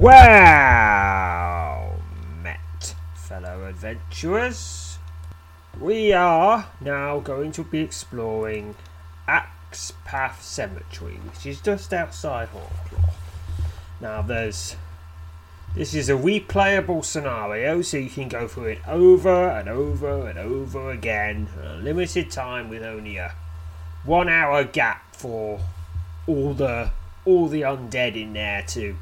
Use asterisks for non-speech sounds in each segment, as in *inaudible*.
Well met, fellow adventurers. We are now going to be exploring Axe Path Cemetery, which is just outside Hawklaw. Now, there's this is a replayable scenario, so you can go through it over and over and over again a limited time with only a one hour gap for all the all the undead in there to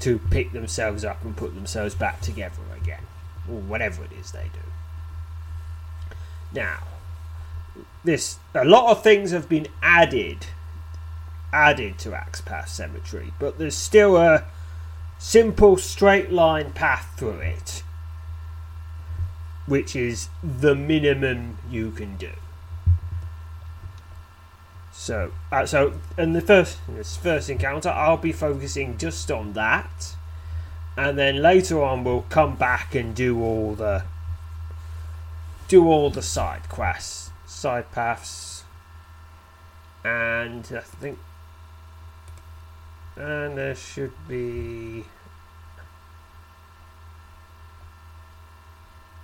to pick themselves up and put themselves back together again, or whatever it is they do. Now, this a lot of things have been added added to Axepath Cemetery, but there's still a simple straight line path through it, which is the minimum you can do. So, uh, so in the first this first encounter, I'll be focusing just on that, and then later on we'll come back and do all the do all the side quests, side paths, and I think, and there should be.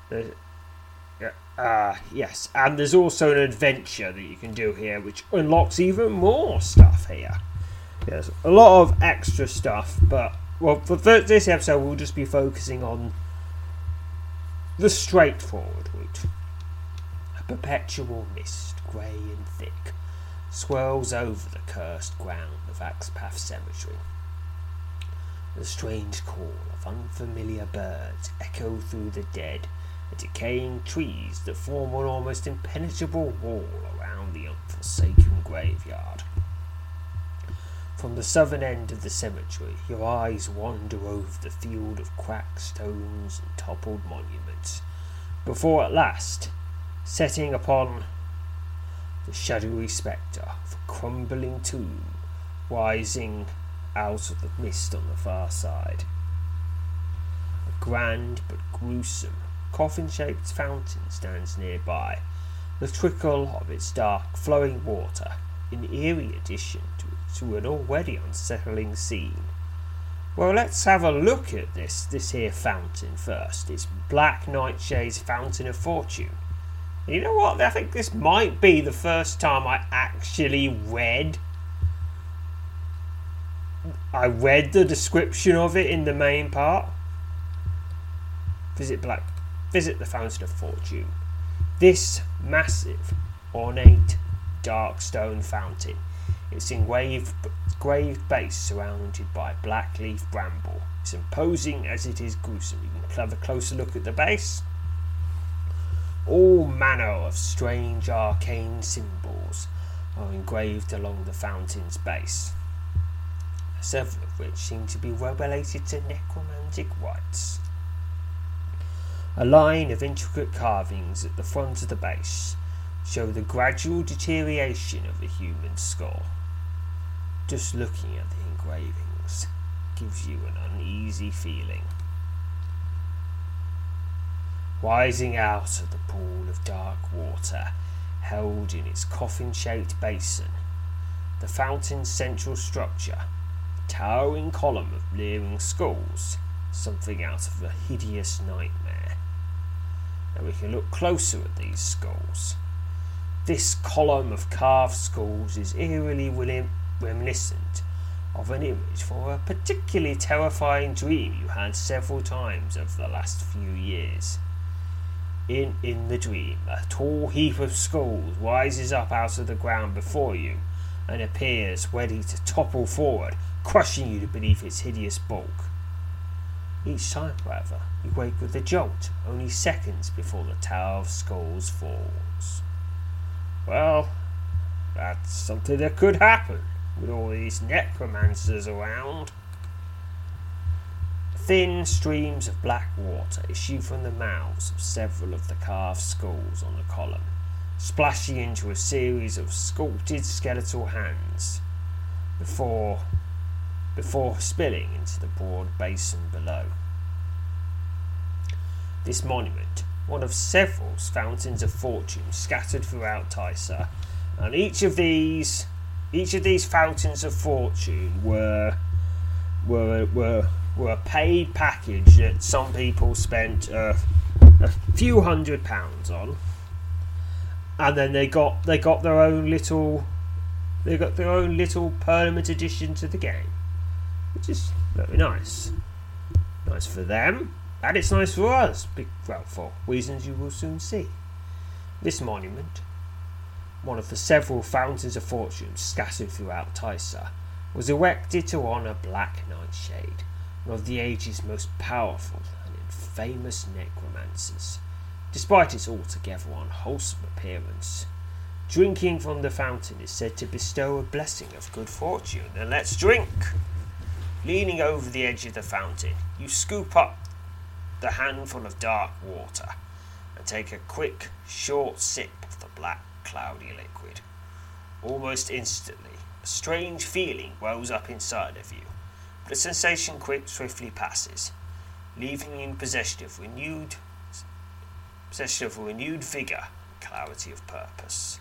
There's, Ah, yes, and there's also an adventure that you can do here, which unlocks even more stuff here. There's a lot of extra stuff, but well, for this episode, we'll just be focusing on the straightforward route. A perpetual mist, grey and thick, swirls over the cursed ground of Axepath Cemetery. The strange call of unfamiliar birds echo through the dead decaying trees that form an almost impenetrable wall around the unforsaken graveyard. From the southern end of the cemetery, your eyes wander over the field of cracked stones and toppled monuments, before at last setting upon the shadowy spectre of a crumbling tomb rising out of the mist on the far side. A grand but gruesome coffin shaped fountain stands nearby, the trickle of its dark flowing water an eerie addition to, to an already unsettling scene. Well, let's have a look at this this here fountain first. It's Black Nightshade's Fountain of Fortune. You know what? I think this might be the first time I actually read. I read the description of it in the main part. Visit Black visit the Fountain of Fortune. This massive, ornate, dark stone fountain. Its engraved, engraved base surrounded by black leaf bramble. It's imposing as it is gruesome. You can have a closer look at the base. All manner of strange arcane symbols are engraved along the fountain's base, several of which seem to be related to necromantic rites. A line of intricate carvings at the front of the base show the gradual deterioration of the human skull. Just looking at the engravings gives you an uneasy feeling. Rising out of the pool of dark water held in its coffin shaped basin, the fountain's central structure, a towering column of leering skulls, something out of a hideous nightmare and we can look closer at these skulls. This column of carved skulls is eerily reminiscent of an image from a particularly terrifying dream you had several times over the last few years. In, in the dream, a tall heap of skulls rises up out of the ground before you and appears ready to topple forward, crushing you beneath its hideous bulk. Each time, however, you wake with a jolt, only seconds before the Tower of Skulls falls. Well, that's something that could happen with all these necromancers around. Thin streams of black water issue from the mouths of several of the carved skulls on the column, splashing into a series of sculpted skeletal hands before before spilling into the broad basin below. This monument, one of several fountains of fortune scattered throughout Tysa, and each of these each of these fountains of fortune were were were were a paid package that some people spent uh, a few hundred pounds on, and then they got they got their own little they got their own little permanent addition to the game, which is very nice. Nice for them, and it's nice for us. Well, for reasons you will soon see. This monument, one of the several fountains of fortune scattered throughout Tysa, was erected to honour Black Nightshade, one of the age's most powerful and infamous necromancers. Despite its altogether unwholesome appearance, drinking from the fountain is said to bestow a blessing of good fortune. Then let's drink! Leaning over the edge of the fountain, you scoop up the handful of dark water and take a quick, short sip of the black, cloudy liquid. Almost instantly, a strange feeling wells up inside of you, but the sensation quick swiftly passes, leaving you in possession of renewed possession of renewed vigour and clarity of purpose.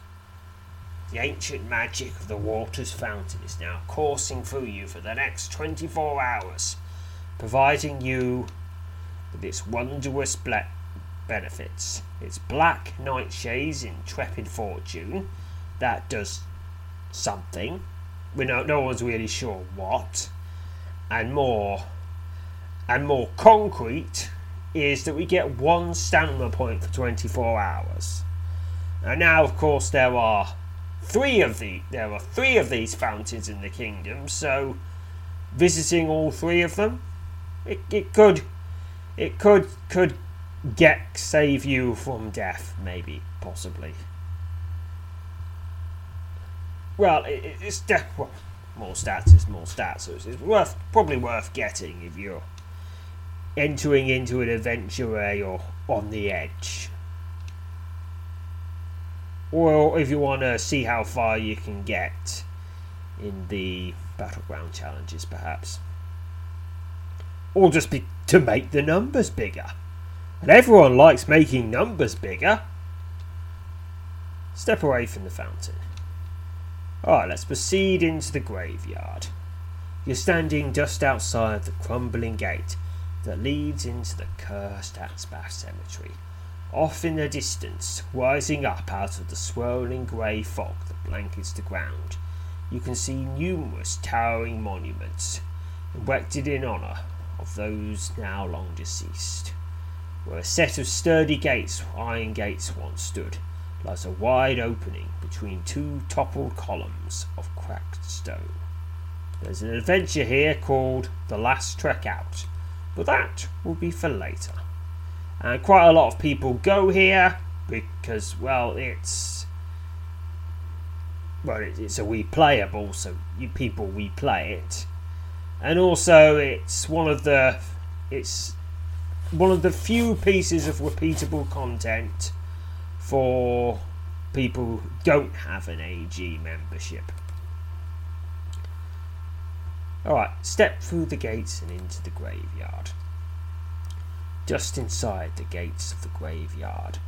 The ancient magic of the water's fountain is now coursing through you for the next 24 hours, providing you with its wondrous ble- benefits. Its black nightshade's intrepid fortune that does something we know no one's really sure what, and more and more concrete is that we get one stamina point for 24 hours. And now, of course, there are three of the there are three of these fountains in the kingdom. So, visiting all three of them, it, it could it could could get save you from death, maybe, possibly. Well, it, it's de- well, more stats is more stats, so it's worth probably worth getting if you're entering into an adventure where you're on the edge. Or if you want to see how far you can get in the battleground challenges, perhaps. Or just be to make the numbers bigger. And everyone likes making numbers bigger. Step away from the fountain. Alright, let's proceed into the graveyard. You're standing just outside the crumbling gate that leads into the cursed Axepath cemetery. Off in the distance, rising up out of the swirling grey fog that blankets the ground, you can see numerous towering monuments erected in honour of those now long deceased. Where a set of sturdy gates, iron gates, once stood, lies a wide opening between two toppled columns of cracked stone. There's an adventure here called The Last Trek Out, but that will be for later. And quite a lot of people go here because, well, it's well, it's a wee playable, so you people we play it, and also it's one of the it's one of the few pieces of repeatable content for people who don't have an AG membership. Alright, step through the gates and into the graveyard. Just inside the gates of the graveyard,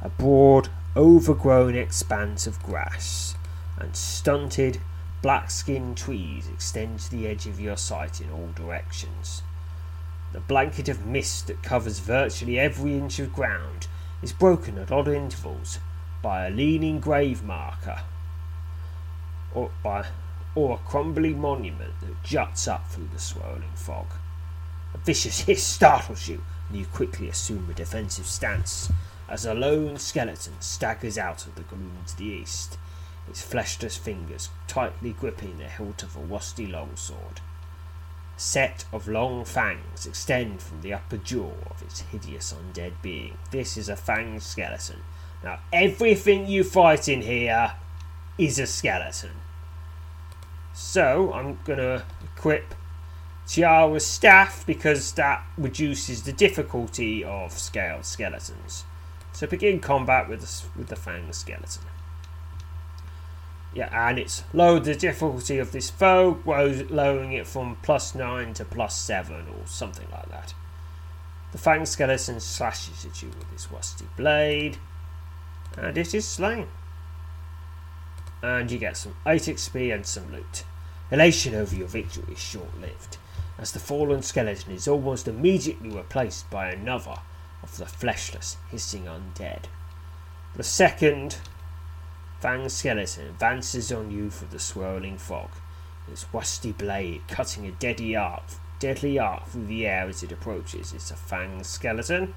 a broad, overgrown expanse of grass and stunted, black skinned trees extend to the edge of your sight in all directions. The blanket of mist that covers virtually every inch of ground is broken at odd intervals by a leaning grave marker or by or a crumbling monument that juts up through the swirling fog. A vicious hiss startles you, you quickly assume a defensive stance as a lone skeleton staggers out of the gloom to the east, its fleshless fingers tightly gripping the hilt of a rusty longsword. A set of long fangs extend from the upper jaw of its hideous undead being. This is a fanged skeleton. Now, everything you fight in here is a skeleton. So, I'm to equip Tiara's staff because that reduces the difficulty of scaled skeletons. So, begin combat with the, with the fanged skeleton. Yeah, and it's lowered the difficulty of this foe, lowering it from plus 9 to plus 7 or something like that. The fang skeleton slashes at you with his rusty blade, and it is slain. And you get some 8 XP and some loot. Elation over your victory is short lived. As the fallen skeleton is almost immediately replaced by another of the fleshless, hissing undead. The second fang skeleton advances on you through the swirling fog, its rusty blade cutting a deadly arc, deadly arc through the air as it approaches. It's a fang skeleton.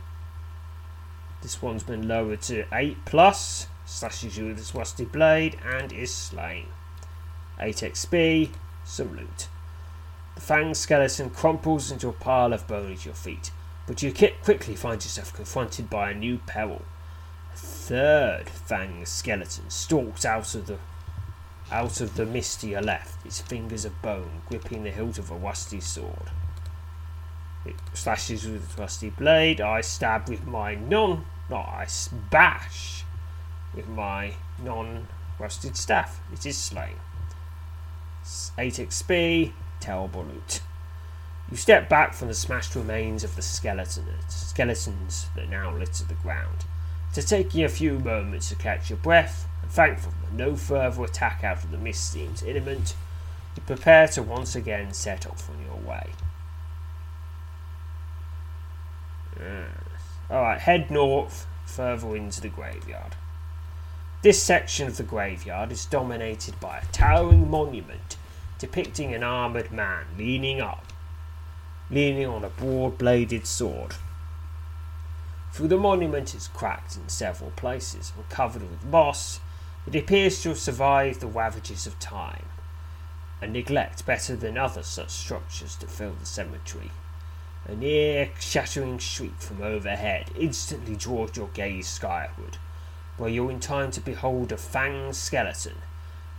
This one's been lowered to 8 plus, slashes you with its rusty blade, and is slain. 8 XP, some loot. Fanged skeleton crumples into a pile of bone at your feet, but you quickly find yourself confronted by a new peril. A third fanged skeleton stalks out of the out of the mist to your left, its fingers of bone gripping the hilt of a rusty sword. It slashes with its rusty blade. I stab with my non, not I bash with my non-rusted staff. It is slain. 8 XP, terrible loot. You step back from the smashed remains of the skeleton, skeletons that now litter the ground. To take you a few moments to catch your breath, and thankful that no further attack out of the mist seems imminent, you prepare to once again set off on your way. Ah. Alright, head north, further into the graveyard. This section of the graveyard is dominated by a towering monument depicting an armoured man leaning up, leaning on a broad bladed sword. Through the monument is cracked in several places and covered with moss, it appears to have survived the ravages of time and neglect better than other such structures to fill the cemetery. A near shattering shriek from overhead instantly draws your gaze skyward, where you're in time to behold a fanged skeleton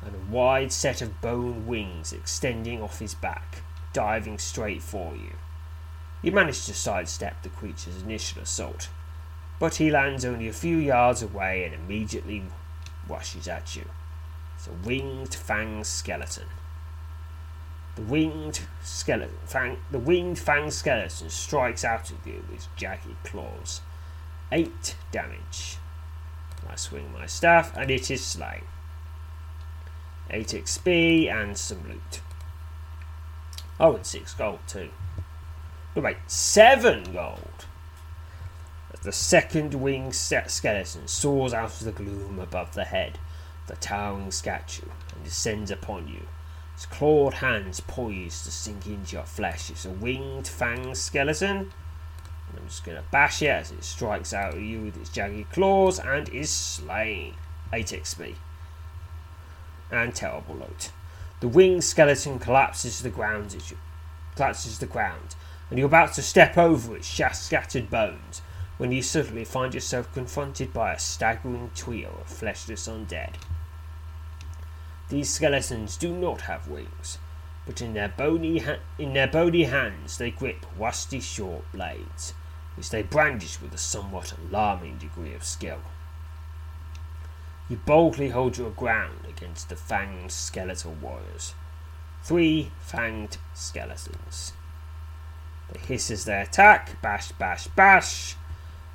and a wide set of bone wings extending off his back, diving straight for you. You manage to sidestep the creature's initial assault, but he lands only a few yards away and immediately rushes at you. It's a winged fang skeleton. The winged skeleton, fang, the winged fang skeleton strikes out at you with jagged claws. Eight damage. I swing my staff, and it is slain. 8 XP and some loot. Oh, and 6 gold too. No, wait, 7 gold! the second winged skeleton soars out of the gloom above the head the towering statue and descends upon you. Its clawed hands poised to sink into your flesh. It's a winged fanged skeleton. I'm just going to bash it as it strikes out at you with its jagged claws and is slain. 8 XP and terrible loot. The winged skeleton collapses to the ground as you collapses to the ground, and you're about to step over its scattered bones when you suddenly find yourself confronted by a staggering trio of fleshless undead. These skeletons do not have wings, but in their bony ha- in their bony hands they grip rusty short blades, which they brandish with a somewhat alarming degree of skill. You boldly hold your ground against the fanged skeletal warriors. Three fanged skeletons. They hiss as they attack. Bash, bash, bash.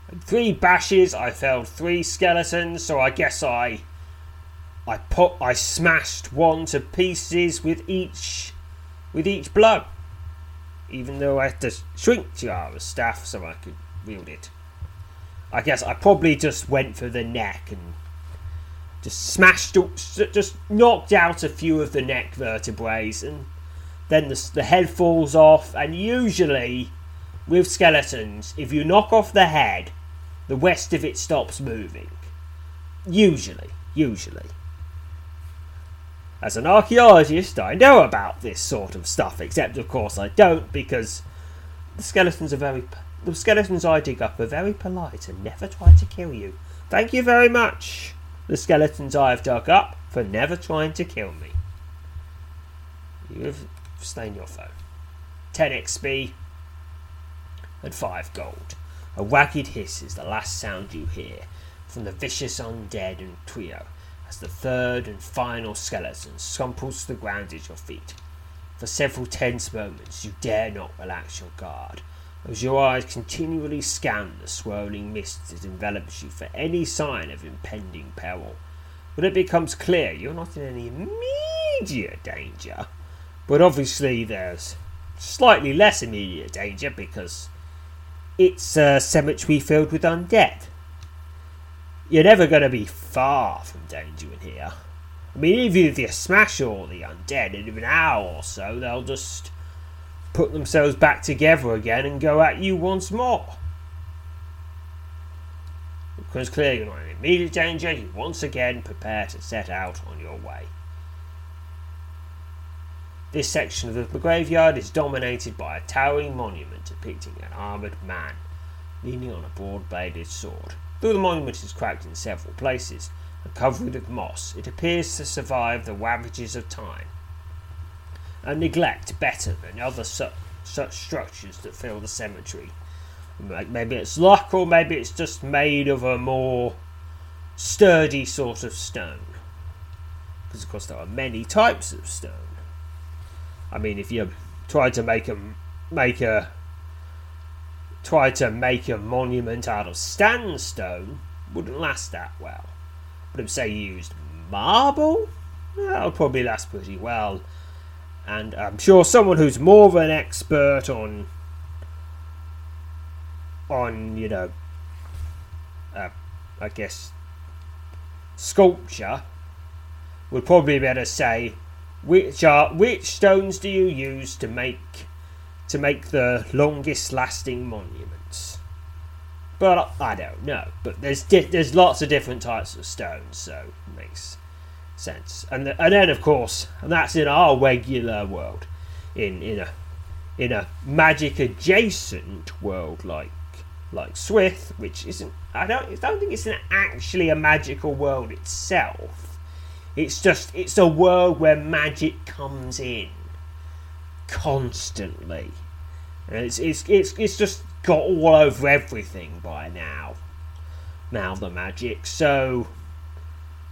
And three bashes, I felled three skeletons, so I guess I I put I smashed one to pieces with each with each blow. Even though I had to shrink Tiara's staff so I could wield it. I guess I probably just went for the neck and just smashed, just knocked out a few of the neck vertebrae, and then the, the head falls off. And usually, with skeletons, if you knock off the head, the rest of it stops moving. Usually, usually. As an archaeologist, I know about this sort of stuff, except of course I don't because the skeletons are very. The skeletons I dig up are very polite and never try to kill you. Thank you very much the skeletons I have dug up for never trying to kill me. You have slain your foe. 10 XP and 5 gold. A ragged hiss is the last sound you hear from the vicious undead and trio as the third and final skeleton scumples to the ground at your feet. For several tense moments you dare not relax your guard as your eyes continually scan the swirling mist that envelops you for any sign of impending peril. When it becomes clear you're not in any immediate danger, but obviously there's slightly less immediate danger because it's a cemetery filled with undead. You're never going to be far from danger in here. I mean, even if you smash all the undead in an hour or so, they'll just put themselves back together again and go at you once more. Because clearly you're not in immediate danger, you once again prepare to set out on your way. This section of the graveyard is dominated by a towering monument depicting an armoured man leaning on a broad bladed sword. Though the monument is cracked in several places and covered with moss, it appears to survive the ravages of time and neglect better than other su- such structures that fill the cemetery. Maybe it's luck, or maybe it's just made of a more sturdy sort of stone. Because, of course, there are many types of stone. I mean, if you try to make a make a try to make a monument out of sandstone, wouldn't last that well. But if say you used marble, that'll probably last pretty well. And I'm sure someone who's more of an expert on on you know, uh, I guess sculpture would probably better say which are which stones do you use to make to make the longest lasting monuments? But I don't know. But there's di- there's lots of different types of stones, so it makes sense. And the, and then of course, and that's in our regular world, in in a in a magic adjacent world like like Sryth, which isn't I don't I don't think it's an, actually a magical world itself it's just it's a world where magic comes in constantly. And it's it's it's it's just got all over everything by now. Now the magic. So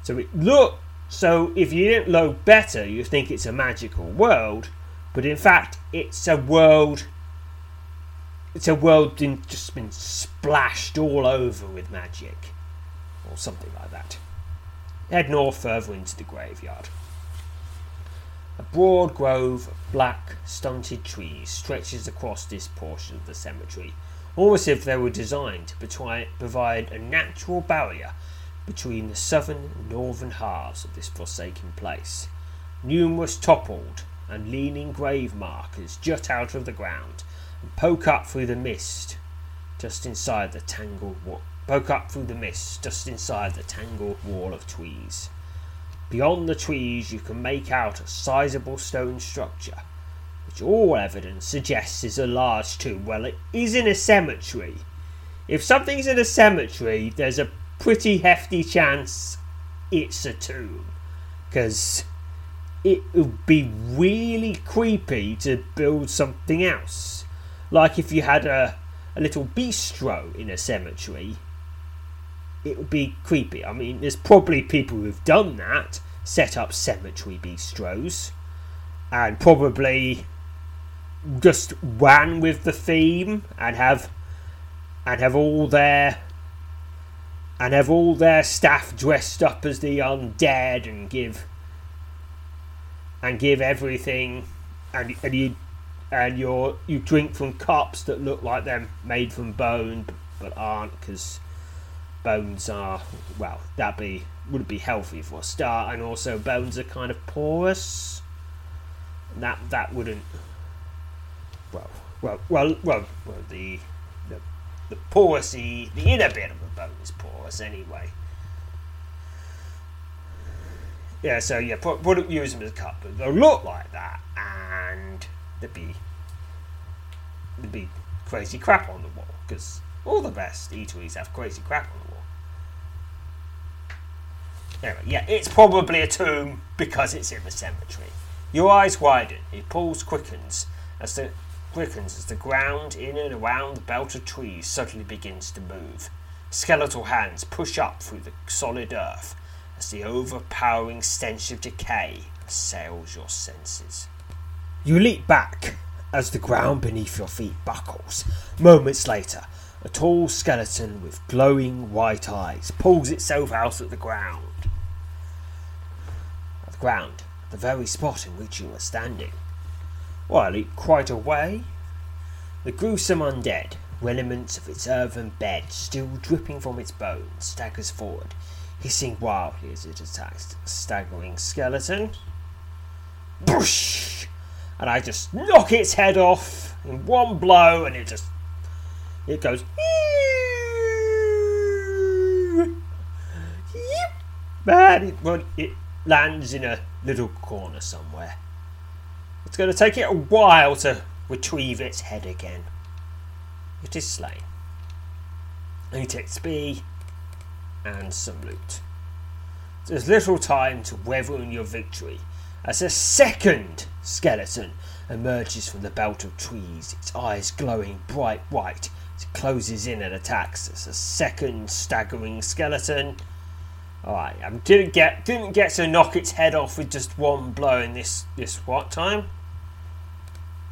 so it look so if you didn't know better, you think it's a magical world, but in fact it's a world it's a world been, just been splashed all over with magic. Or something like that head north further into the graveyard. A broad grove of black, stunted trees stretches across this portion of the cemetery, almost as if they were designed to provide a natural barrier between the southern and northern halves of this forsaken place. Numerous toppled and leaning grave markers jut out of the ground and poke up through the mist just inside the tangled poke up through the mist just inside the tangled wall of trees. Beyond the trees, you can make out a sizable stone structure, which all evidence suggests is a large tomb. Well, it is in a cemetery. If something's in a cemetery, there's a pretty hefty chance it's a tomb. Because it would be really creepy to build something else. Like if you had a, a little bistro in a cemetery it would be creepy. I mean, there's probably people who've done that, set up cemetery bistros, and probably just ran with the theme and have and have all their and have all their staff dressed up as the undead and give and give everything. And and you and you you drink from cups that look like they're made from bone but aren't because bones are well that be would be healthy for a start. And also bones are kind of porous. That that wouldn't well well well well, well the the the porousy the inner bit of the bone is porous anyway yeah so yeah put, put use them as a cup but they'll look like that and there'd be there'd be crazy crap on the wall because all the best eateries have crazy crap on the wall Anyway, yeah, it's probably a tomb because it's in the cemetery. Your eyes widen, your pulse quickens as the quickens as the ground in and around the belt of trees suddenly begins to move. Skeletal hands push up through the solid earth as the overpowering stench of decay assails your senses. You leap back as the ground beneath your feet buckles. Moments later, a tall skeleton with glowing white eyes pulls itself out of the ground The ground, the very spot in which you were standing. While quite away, the gruesome undead, remnants of its earthen bed still dripping from its bones, staggers forward, hissing wildly as it attacks the staggering skeleton. Boosh! And I just knock its head off in one blow, and it just it goes. Man, it, well, it lands in a little corner somewhere. It's going to take it a while to retrieve its head again. It is slain. 8 XP and some loot. There's little time to revel in your victory as a second skeleton emerges from the belt of trees, its eyes glowing bright white it closes in and attacks. There's a second staggering skeleton. Alright, I didn't get didn't get to knock its head off with just one blow in this this what time?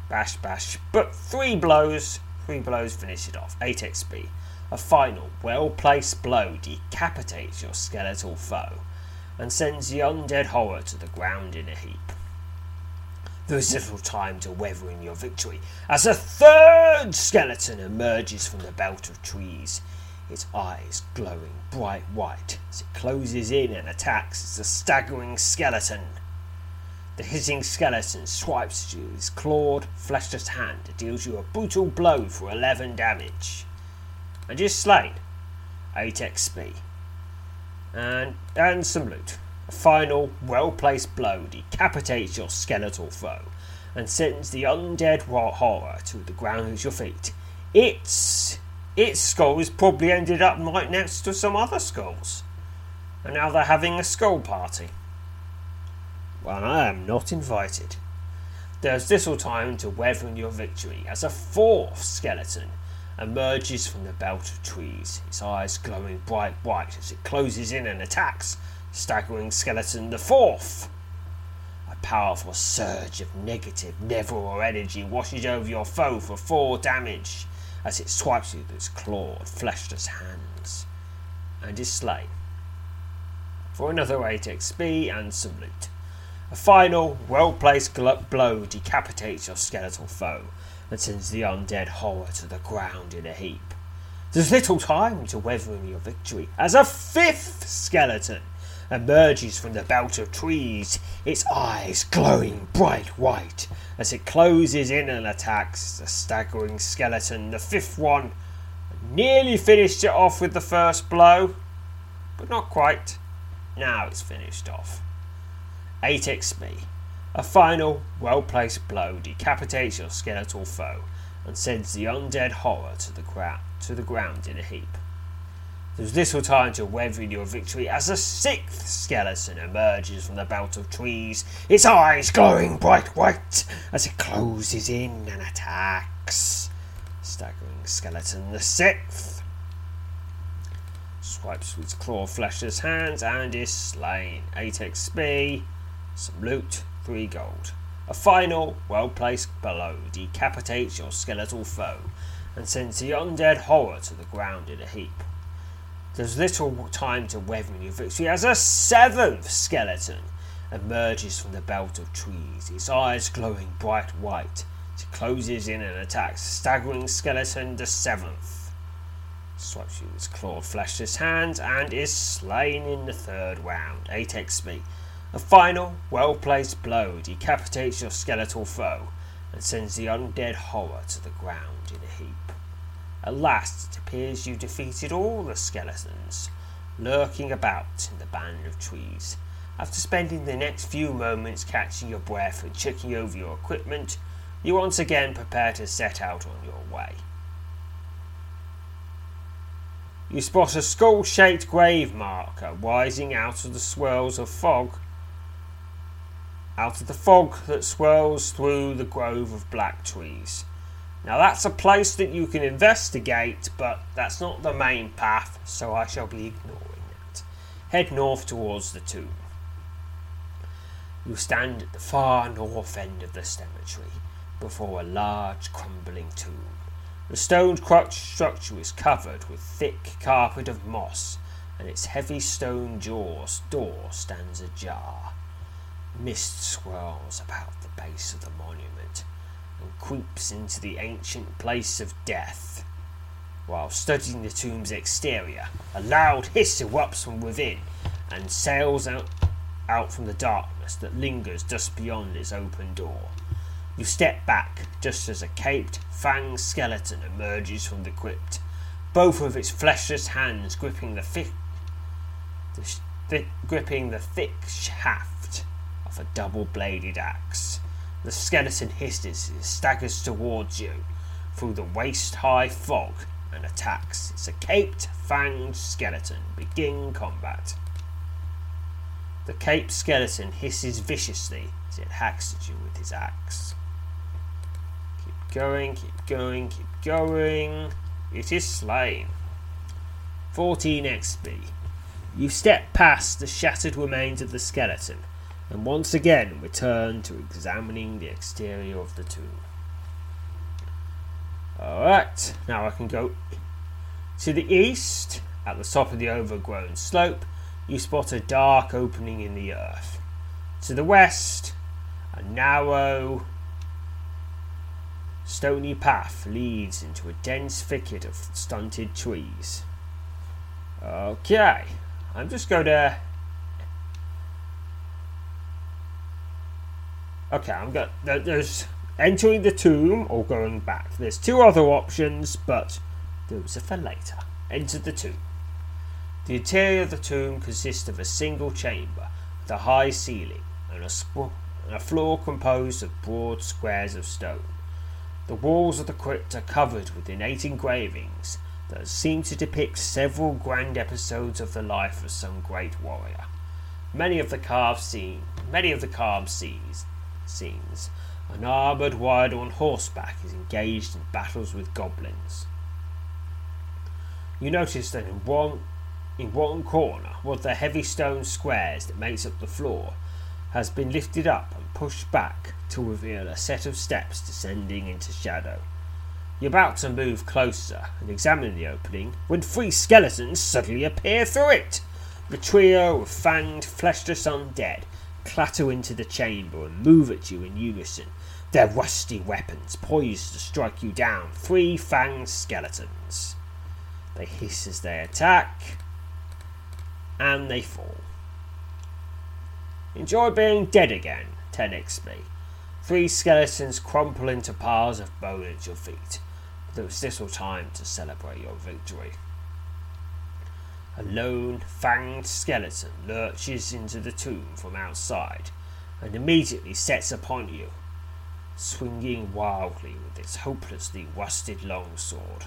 Bash, bash. But three blows, three blows finish it off. 8 XP. A final, well placed blow decapitates your skeletal foe and sends the undead horror to the ground in a heap. There is little time to revel in your victory as a third skeleton emerges from the belt of trees, its eyes glowing bright white as it closes in and attacks. A staggering skeleton. The hissing skeleton swipes at you with its clawed, fleshless hand and deals you a brutal blow for 11 damage. And you're slain. 8 XP. And, and some loot. A final, well placed blow decapitates your skeletal foe and sends the undead horror to the ground at your feet. Its its skull has probably ended up right next to some other skulls. And now they're having a skull party. Well, I am not invited. There's little time to in your victory as a fourth skeleton emerges from the belt of trees, its eyes glowing bright white as it closes in and attacks staggering skeleton the fourth. A powerful surge of negative Neverwhere energy washes over your foe for four damage as it swipes you with its clawed, fleshless hands, and is slain. For another 8 XP and some loot. A final, well placed blow decapitates your skeletal foe and sends the undead horror to the ground in a heap. There's little time to weather in your victory as a fifth skeleton emerges from the belt of trees, its eyes glowing bright white as it closes in and attacks the staggering skeleton. The fifth one nearly finished it off with the first blow, but not quite. Now it's finished off. 8 XP. A final, well placed blow decapitates your skeletal foe and sends the undead horror to the, gra- to the ground in a heap. There's little time to in your victory as a sixth skeleton emerges from the belt of trees, its eyes glowing bright white as it closes in and attacks. Staggering skeleton the sixth swipes with claw fleshless hands and is slain. 8 XP some loot, 3 gold. A final, well placed blow decapitates your skeletal foe and sends the undead horror to the ground in a heap. There's little time to weather your victory as a seventh skeleton emerges from the belt of trees, its eyes glowing bright white. It closes in and attacks staggering skeleton, the seventh. Swipes you with its clawed, fleshless hands and is slain in the third round. 8 XP. A final, well placed blow decapitates your skeletal foe and sends the undead horror to the ground in a heap. At last, it appears you've defeated all the skeletons lurking about in the band of trees. After spending the next few moments catching your breath and checking over your equipment, you once again prepare to set out on your way. You spot a skull shaped grave marker rising out of the swirls of fog out of the fog that swirls through the grove of black trees. Now, that's a place that you can investigate, but that's not the main path, so I shall be ignoring that. Head north towards the tomb. You stand at the far north end of the cemetery, before a large crumbling tomb. The stone structure is covered with thick carpet of moss, and its heavy stone jaws door stands ajar. Mist swirls about the base of the monument, creeps into the ancient place of death. While studying the tomb's exterior, a loud hiss erupts from within and sails out, out from the darkness that lingers just beyond its open door. You step back just as a caped, fanged skeleton emerges from the crypt, both of its fleshless hands gripping the thick, the thick, gripping the thick shaft of a double-bladed axe. The skeleton hisses and staggers towards you through the waist-high fog and attacks. It's a caped, fanged skeleton. Begin combat. The caped skeleton hisses viciously as it hacks at you with his axe Keep going, keep going, keep going. It is slain. 14 XP. You step past the shattered remains of the skeleton and once again return to examining the exterior of the tomb. Alright, now I can go to the east. At the top of the overgrown slope, you spot a dark opening in the earth. To the west, a narrow stony path leads into a dense thicket of stunted trees. Okay, I'm just going to. Okay, I'm going. There's entering the tomb or going back. There's two other options, but those are for later. Enter the tomb. The interior of the tomb consists of a single chamber with a high ceiling and a, sp- and a floor composed of broad squares of stone. The walls of the crypt are covered with innate engravings that seem to depict several grand episodes of the life of some great warrior. Many of the carved scenes, many of the carved scenes, scenes, an armoured warrior on horseback is engaged in battles with goblins. You notice that in one in one corner, one of the heavy stone squares that makes up the floor has been lifted up and pushed back to reveal a set of steps descending into shadow. You're about to move closer and examine the opening when three skeletons suddenly appear through it. The trio of fanged, fleshless undead clatter into the chamber and move at you in unison, their rusty weapons poised to strike you down. Three fanged skeletons. They hiss as they attack, and they fall. Enjoy being dead again, 10 XP. Three skeletons crumple into piles of bone at your feet. There was little time to celebrate your victory. A lone, fanged skeleton lurches into the tomb from outside and immediately sets upon you, swinging wildly with its hopelessly rusted longsword.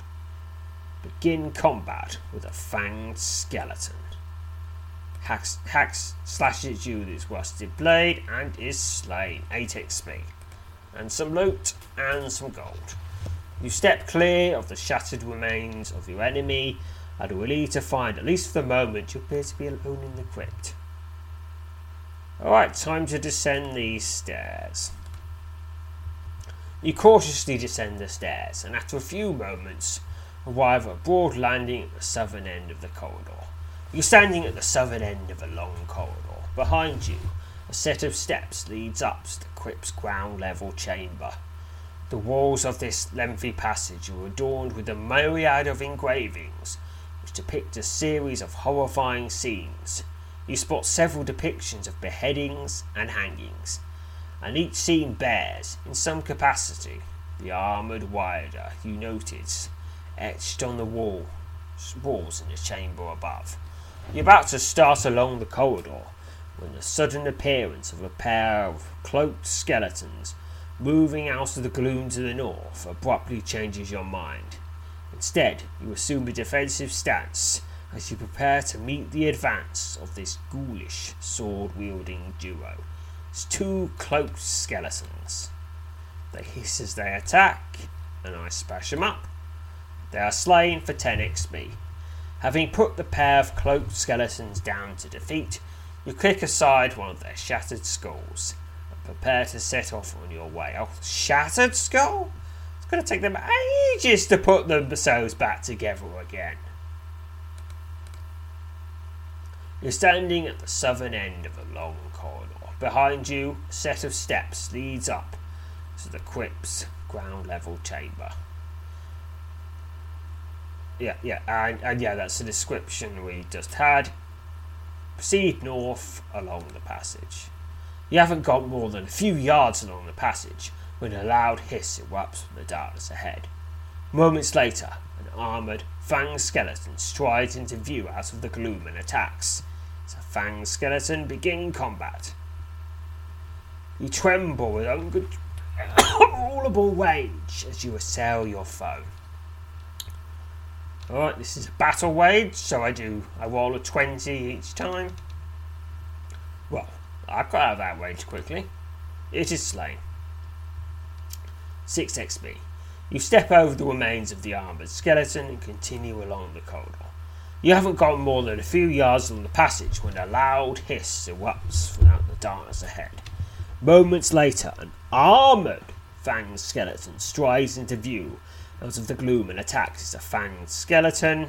Begin combat with a fanged skeleton hacks, hacks slashes you with his rusted blade and is slain. 8 XP. And some loot and some gold. You step clear of the shattered remains of your enemy and relieved to find, at least for the moment, you appear to be alone in the crypt. Alright, time to descend these stairs. You cautiously descend the stairs, and after a few moments, arrive at a broad landing at the southern end of the corridor. You're standing at the southern end of a long corridor. Behind you, a set of steps leads up to the crypt's ground level chamber. The walls of this lengthy passage are adorned with a myriad of engravings depict a series of horrifying scenes. You spot several depictions of beheadings and hangings, and each scene bears, in some capacity, the armoured rider you notice etched on the wall, walls in the chamber above. You're about to start along the corridor when the sudden appearance of a pair of cloaked skeletons moving out of the gloom to the north abruptly changes your mind. Instead, you assume a defensive stance as you prepare to meet the advance of this ghoulish sword wielding duo. It's two cloaked skeletons. They hiss as they attack, and I smash them up. They are slain for 10 XP. Having put the pair of cloaked skeletons down to defeat, you kick aside one of their shattered skulls and prepare to set off on your way. Oh, shattered skull? Going to take them ages to put themselves back together again. You're standing at the southern end of a long corridor. Behind you, a set of steps leads up to the crypt's ground level chamber. Yeah, yeah, and, and yeah, that's the description we just had. Proceed north along the passage. You haven't got more than a few yards along the passage when a loud hiss erupts from the darkness ahead. Moments later, an armoured, fanged skeleton strides into view out of the gloom and attacks. As a fanged skeleton begin combat. You tremble with uncontrollable rage as you assail your foe. Alright, this is a battle wage, so I do I roll a 20 each time. Well, I've got out of that range quickly. It is slain. 6 XP. You step over the remains of the armoured skeleton and continue along the corridor. You haven't gone more than a few yards along the passage when a loud hiss erupts from out the darkness ahead. Moments later, an armoured fanged skeleton strides into view out of the gloom and attacks a fanged skeleton.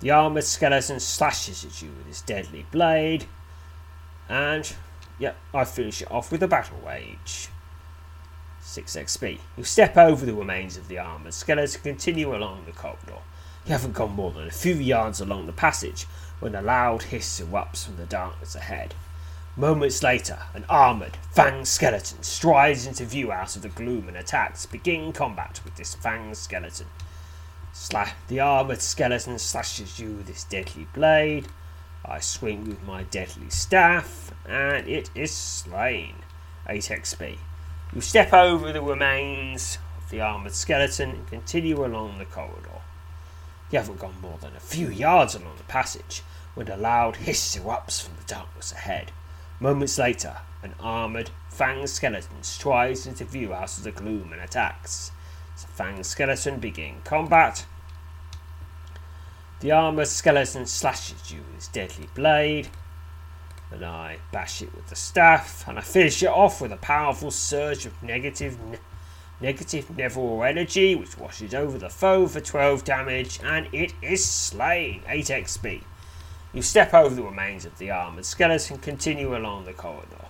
The armoured skeleton slashes at you with his deadly blade. And, yep, I finish it off with a battle wage. 6 XP. You step over the remains of the armoured skeleton and continue along the corridor. You haven't gone more than a few yards along the passage when a loud hiss erupts from the darkness ahead. Moments later, an armoured, fanged skeleton strides into view out of the gloom and attacks, begin combat with this fanged skeleton. Sla- the armoured skeleton slashes you with its deadly blade. I swing with my deadly staff, and it is slain. 8 XP. You step over the remains of the armoured skeleton and continue along the corridor. You haven't gone more than a few yards along the passage when a loud hiss erupts from the darkness ahead. Moments later, an armoured, fanged skeleton strides into view out of the gloom and attacks. The fanged skeleton begin combat, the armoured skeleton slashes you with his deadly blade, and I bash it with the staff, and I finish it off with a powerful surge of negative, ne- negative Neville energy, which washes over the foe for 12 damage, and it is slain. 8 XP. You step over the remains of the armoured skeleton and continue along the corridor.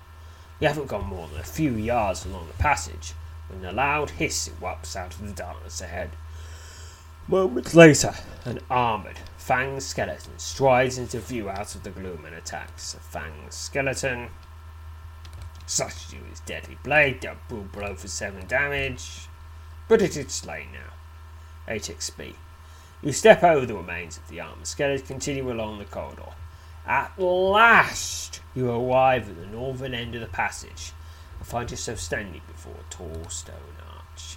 You haven't gone more than a few yards along the passage when a loud hiss erupts out of the darkness ahead. Moments later, an armoured, fanged skeleton strides into view out of the gloom and attacks. A fanged skeleton slashes you with his deadly blade, double blow for 7 damage, but it is slain now. 8 XP. You step over the remains of the armoured skeleton, continue along the corridor. At last, you arrive at the northern end of the passage and find yourself standing before a tall stone arch.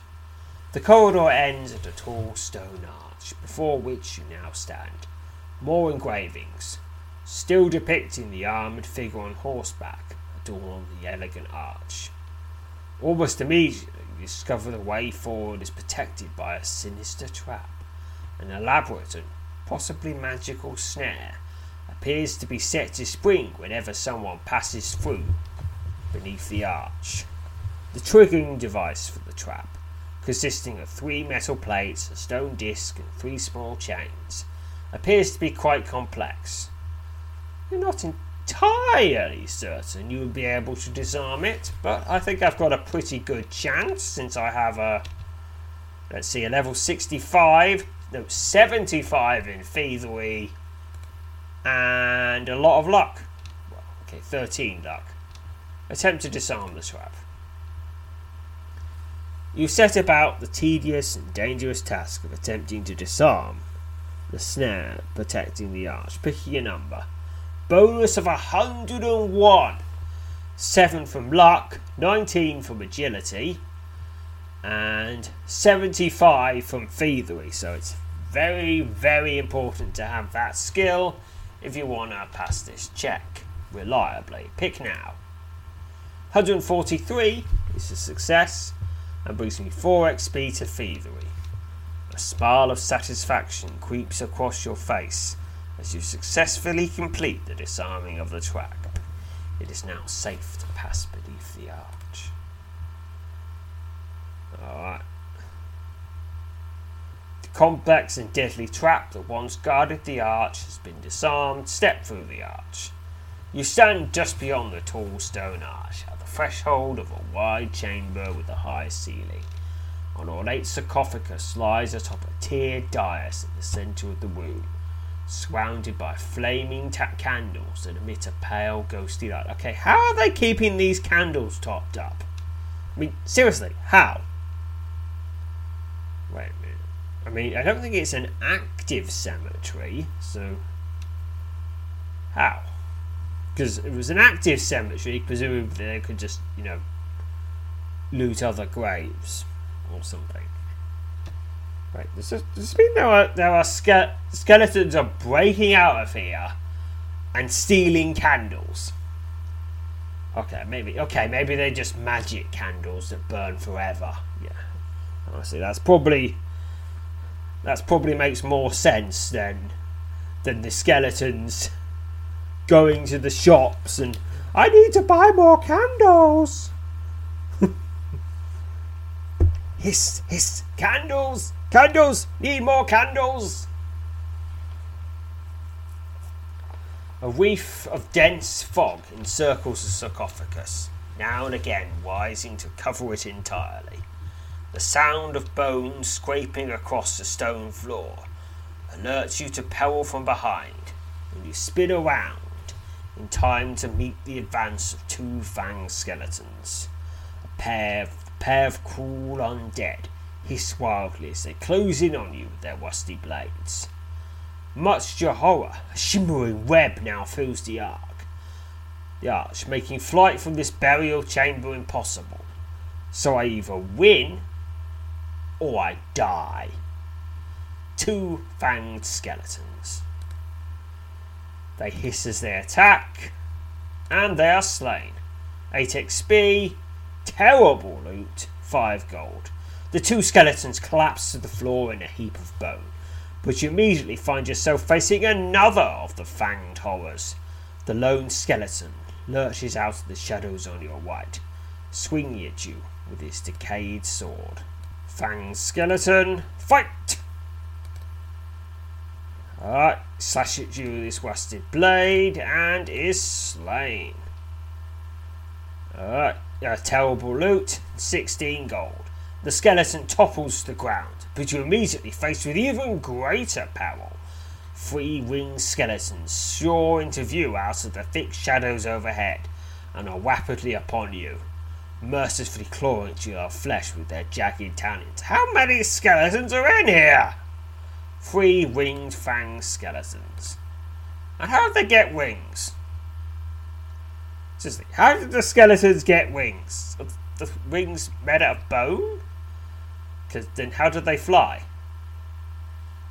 The corridor ends at a tall stone arch, before which you now stand. More engravings, still depicting the armoured figure on horseback, adorn the elegant arch. Almost immediately, you discover the way forward is protected by a sinister trap. An elaborate and possibly magical snare appears to be set to spring whenever someone passes through beneath the arch. The triggering device for the trap, consisting of three metal plates, a stone disc, and three small chains, appears to be quite complex. You're not entirely certain you will be able to disarm it, but I think I've got a pretty good chance since I have a, let's see, a level 65 no, 75 in thievery and a lot of luck. Well, okay, 13 luck. Attempt to disarm the trap. You set about the tedious and dangerous task of attempting to disarm the snare protecting the arch. Picking a number. Bonus of 101. 7 from luck, 19 from agility, and 75 from thievery. So it's very, very important to have that skill if you want to pass this check reliably. Pick now. 143 is a success and brings me 4 XP to thievery. A smile of satisfaction creeps across your face as you successfully complete the disarming of the trap. It is now safe to pass beneath the arch. Alright. The complex and deadly trap that once guarded the arch has been disarmed. Step through the arch. You stand just beyond the tall stone arch, threshold of a wide chamber with a high ceiling. An ornate sarcophagus lies atop a tiered dais in the centre of the room, surrounded by flaming ta- candles that emit a pale, ghostly light. Okay, how are they keeping these candles topped up? I mean, seriously, how? Wait a minute. I mean, I don't think it's an active cemetery, so. How? Because it was an active cemetery, presumably they could just, you know, loot other graves or something. Right, does this, does this mean there are, there are ske- skeletons are breaking out of here and stealing candles? Okay, maybe. Okay, maybe they're just magic candles that burn forever. Yeah, honestly, that's probably that's probably makes more sense than than the skeletons going to the shops and I need to buy more candles. *laughs* hiss, hiss, candles, candles, need more candles. A reef of dense fog encircles the sarcophagus, now and again rising to cover it entirely. The sound of bones scraping across the stone floor alerts you to peril from behind, and you spin around in time to meet the advance of two fanged skeletons. A pair of, pair of cruel undead hiss wildly as they close in on you with their rusty blades. Much to your horror, a shimmering web now fills the ark. The arch, making flight from this burial chamber impossible. So I either win or I die. Two fanged skeletons. They hiss as they attack, and they are slain. 8 XP, terrible loot, 5 gold. The two skeletons collapse to the floor in a heap of bone, but you immediately find yourself facing another of the fanged horrors. The lone skeleton lurches out of the shadows on your right, swinging at you with his decayed sword. Fanged skeleton, fight! Alright, slash at you with his rusted blade and is slain. Alright, a terrible loot, 16 gold. The skeleton topples to the ground, but you immediately faced with even greater peril. Three winged skeletons soar into view out of the thick shadows overhead and are rapidly upon you, mercifully clawing at your flesh with their jagged talons. How many skeletons are in here? Three winged fang skeletons. And how did they get wings? Seriously, how did the skeletons get wings? The wings made out of bone? Because then how did they fly?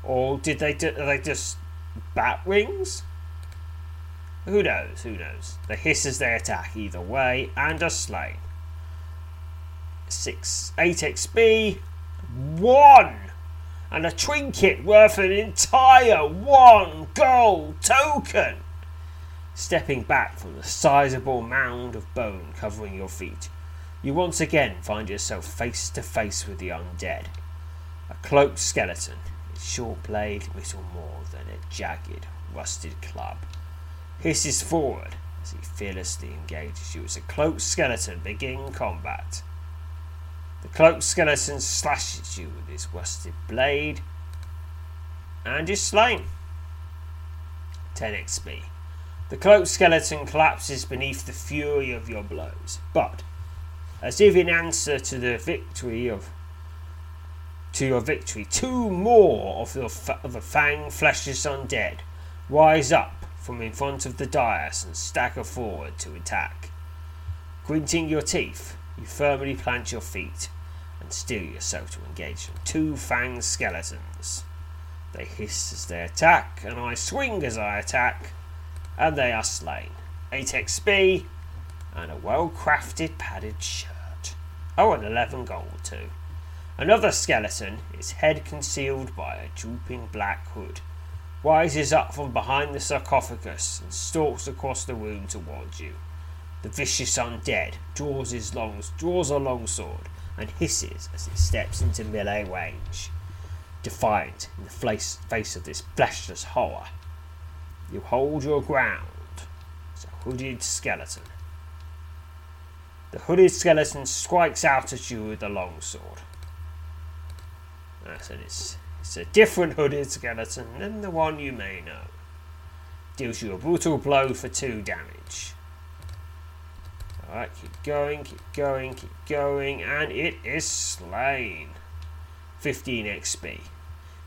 Or did they do, are they just bat wings? Who knows? Who knows? They hiss as they attack either way and are slain. Six, eight XP, one, and a trinket worth an entire one gold token. Stepping back from the sizable mound of bone covering your feet, you once again find yourself face to face with the undead. A cloaked skeleton, its short blade little more than a jagged, rusted club, hisses forward as he fearlessly engages you as a cloaked skeleton begin combat. The cloaked skeleton slashes you with his rusted blade and is slain. 10 XP. The cloaked skeleton collapses beneath the fury of your blows, but as if in answer to the victory of to your victory, two more of the, of the fang fleshless undead rise up from in front of the dais and stagger forward to attack. Gritting your teeth, you firmly plant your feet and steel yourself to engage them. Two fang skeletons. They hiss as they attack, and I swing as I attack, and they are slain. 8 XP and a well crafted padded shirt. Oh, and 11 gold too. Another skeleton, its head concealed by a drooping black hood, rises up from behind the sarcophagus and stalks across the room towards you. The vicious undead draws his long draws a long sword and hisses as it steps into melee range. Defiant in the face, face of this fleshless horror, you hold your ground as a hooded skeleton. The hooded skeleton strikes out at you with a longsword. I said it's, it's a different hooded skeleton than the one you may know. Deals you a brutal blow for two damage. Alright, keep going, keep going, keep going, and it is slain. 15 XP.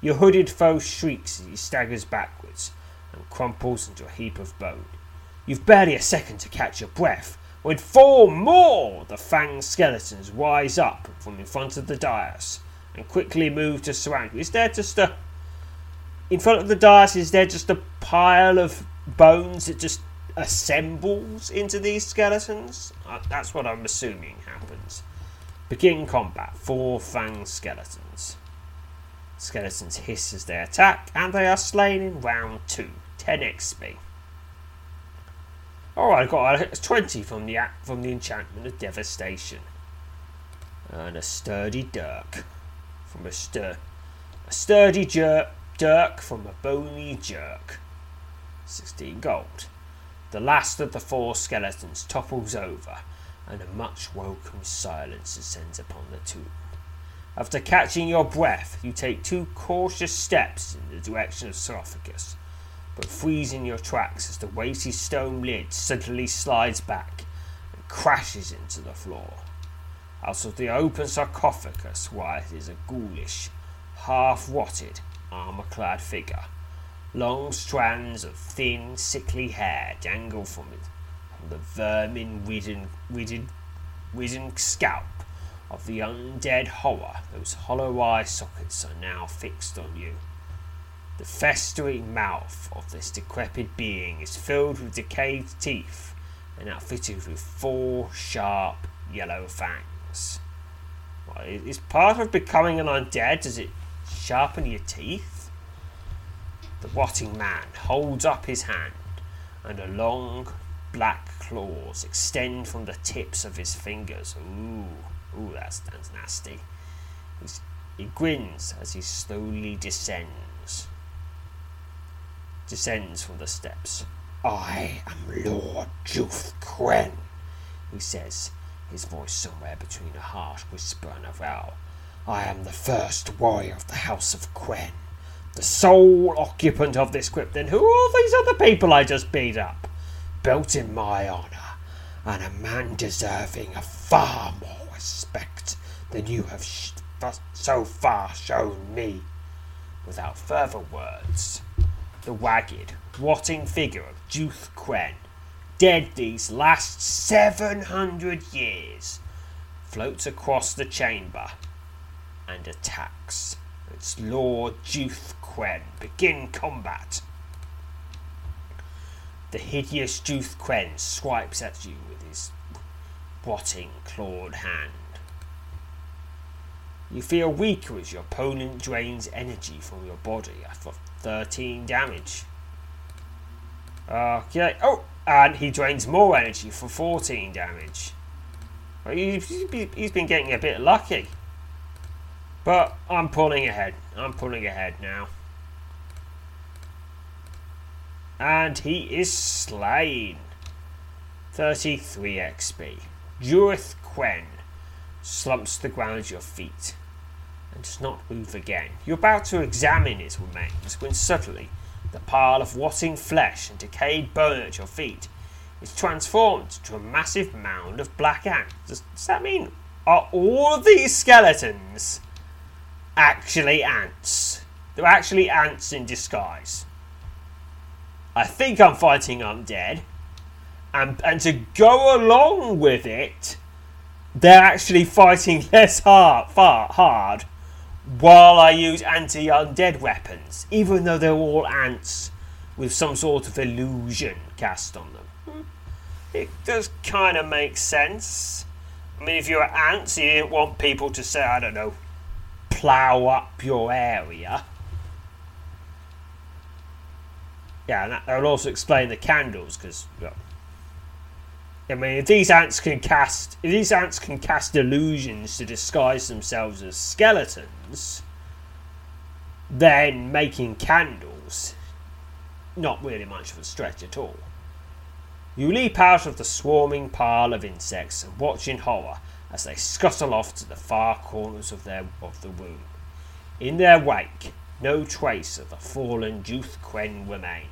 Your hooded foe shrieks as he staggers backwards and crumples into a heap of bone. You've barely a second to catch your breath when four more of the fanged skeletons rise up from in front of the dais and quickly move to surround you. Is there just a. In front of the dais, is there just a pile of bones that just assembles into these skeletons? Uh, that's what I'm assuming happens. Begin combat. Four fang skeletons. Skeletons hiss as they attack, and they are slain in round two. 10 XP. Alright, I got a 20 from the from the enchantment of devastation. And a sturdy dirk from a stir a sturdy jerk dirk from a bony jerk. 16 gold. The last of the four skeletons topples over, and a much welcome silence descends upon the tomb. After catching your breath, you take two cautious steps in the direction of Sarcophagus, but freeze in your tracks as the weighty stone lid suddenly slides back and crashes into the floor. Out of the open sarcophagus rises a ghoulish, half rotted, armour clad figure. Long strands of thin, sickly hair dangle from it, from the vermin ridden, ridden scalp of the undead horror whose hollow eye sockets are now fixed on you. The festering mouth of this decrepit being is filled with decayed teeth and outfitted with four sharp yellow fangs. Well, is part of becoming an undead? Does it sharpen your teeth? The rotting man holds up his hand, and a long black claws extend from the tips of his fingers. Ooh. Ooh, that's, that's nasty. He's, he grins as he slowly descends. Descends from the steps. I am Lord Jurth Ceryn, he says, his voice somewhere between a harsh whisper and a growl. I am the first warrior of the House of Ceryn, the sole occupant of this crypt. Then who are these other people I just beat up? Built in my honour, and a man deserving of far more respect than you have sh- so far shown me. Without further words, the wagged, rotting figure of Jurth Ceryn, dead these last seven hundred years, floats across the chamber and attacks. It's Lord Jurth Ceryn. Begin combat. The hideous Jurth Ceryn swipes at you with his rotting, clawed hand. You feel weaker as your opponent drains energy from your body after 13 damage. Okay. Oh, and he drains more energy for 14 damage. He's been getting a bit lucky. But I'm pulling ahead. I'm pulling ahead now. And he is slain. 33 XP. Jurth Ceryn slumps to the ground at your feet and does not move again. You're about to examine his remains when suddenly the pile of rotting flesh and decayed bone at your feet is transformed to a massive mound of black ants. Does, does that mean are all of these skeletons actually ants? They're actually ants in disguise. I think I'm fighting undead and and to go along with it, they're actually fighting *laughs* less hard, far hard, while I use anti-undead weapons, even though they're all ants with some sort of illusion cast on them. Hmm. It does kind of make sense. I mean, if you're ants, you didn't want people to say, I don't know, plough up your area. Yeah, and that, will also explain the candles because well, I mean, if these ants can cast, if these ants can cast illusions to disguise themselves as skeletons, then making candles, not really much of a stretch at all. You leap out of the swarming pile of insects and watch in horror as they scuttle off to the far corners of their of the room. In their wake, no trace of the fallen Jurth Ceryn remains,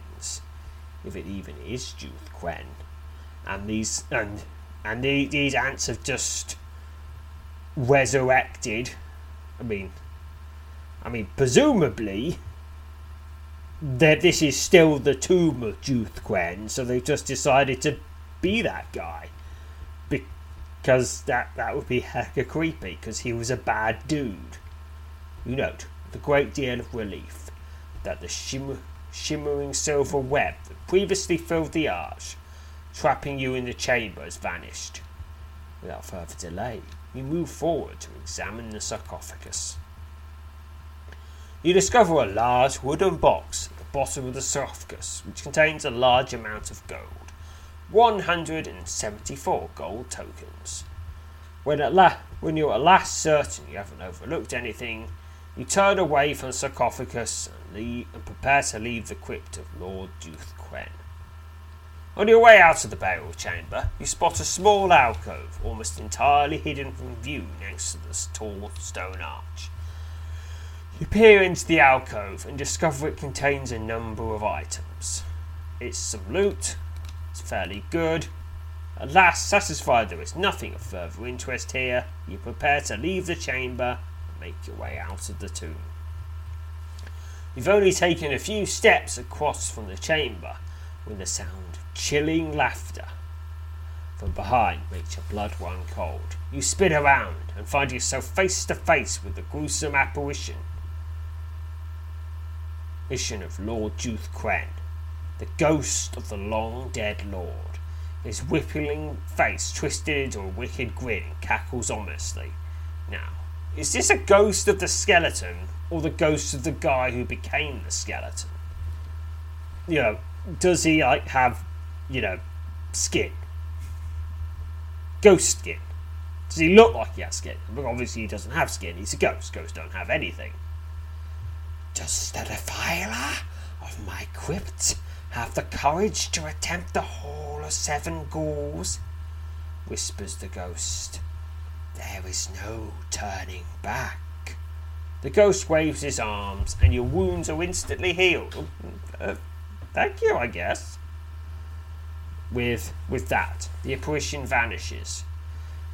if it even is Jurth Ceryn. And these and and the, these ants have just resurrected. I mean, I mean, presumably that this is still the tomb of Jurth Ceryn, so they just decided to be that guy because that that would be hecka creepy because he was a bad dude. You note a great deal of relief that the shimmer, shimmering silver web that previously filled the arch, trapping you in the chamber, has vanished. Without further delay, you move forward to examine the sarcophagus. You discover a large wooden box at the bottom of the sarcophagus, which contains a large amount of gold. 174 gold tokens. When, at la- when you're at last certain you haven't overlooked anything, you turn away from the sarcophagus and, leave, and prepare to leave the crypt of Lord Jurth Ceryn. On your way out of the burial chamber, you spot a small alcove almost entirely hidden from view next to the tall stone arch. You peer into the alcove and discover it contains a number of items. It's some loot, it's fairly good. At last, satisfied there is nothing of further interest here, you prepare to leave the chamber make your way out of the tomb. You've only taken a few steps across from the chamber when the sound of chilling laughter from behind makes your blood run cold. You spin around and find yourself face to face with the gruesome apparition apparition of Lord Jurth Ceryn the ghost of the long dead lord. His whippling face twisted into a wicked grin cackles ominously. Now, is this a ghost of the skeleton or the ghost of the guy who became the skeleton? You know, does he like have, you know, skin? Ghost skin. Does he look like he has skin? But obviously he doesn't have skin. He's a ghost. Ghosts don't have anything. Does the defiler of my crypt have the courage to attempt the Hall of Seven Ghouls? whispers the ghost. There is no turning back. The ghost waves his arms, and your wounds are instantly healed. Uh, thank you, I guess. With with that, the apparition vanishes,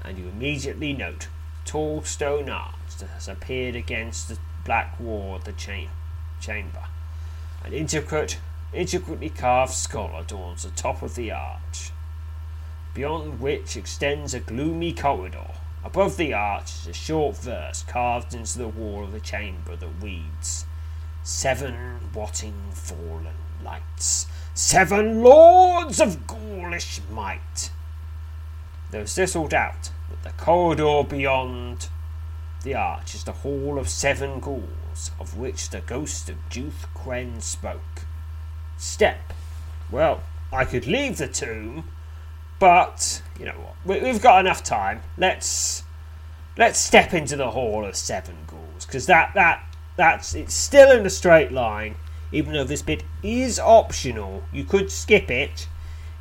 and you immediately note tall stone arch that has appeared against the black wall of the cha- chamber. An intricate intricately carved skull adorns the top of the arch, beyond which extends a gloomy corridor. Above the arch is a short verse carved into the wall of the chamber that reads Seven watting fallen lights, seven lords of ghoulish might. There is little doubt that the corridor beyond the arch is the hall of seven ghouls, of which the ghost of Jurth Ceryn spoke step. Well, I could leave the tomb, but you know what? We've got enough time. Let's let's step into the hall of seven ghouls because that that that's it's still in a straight line. Even though this bit is optional, you could skip it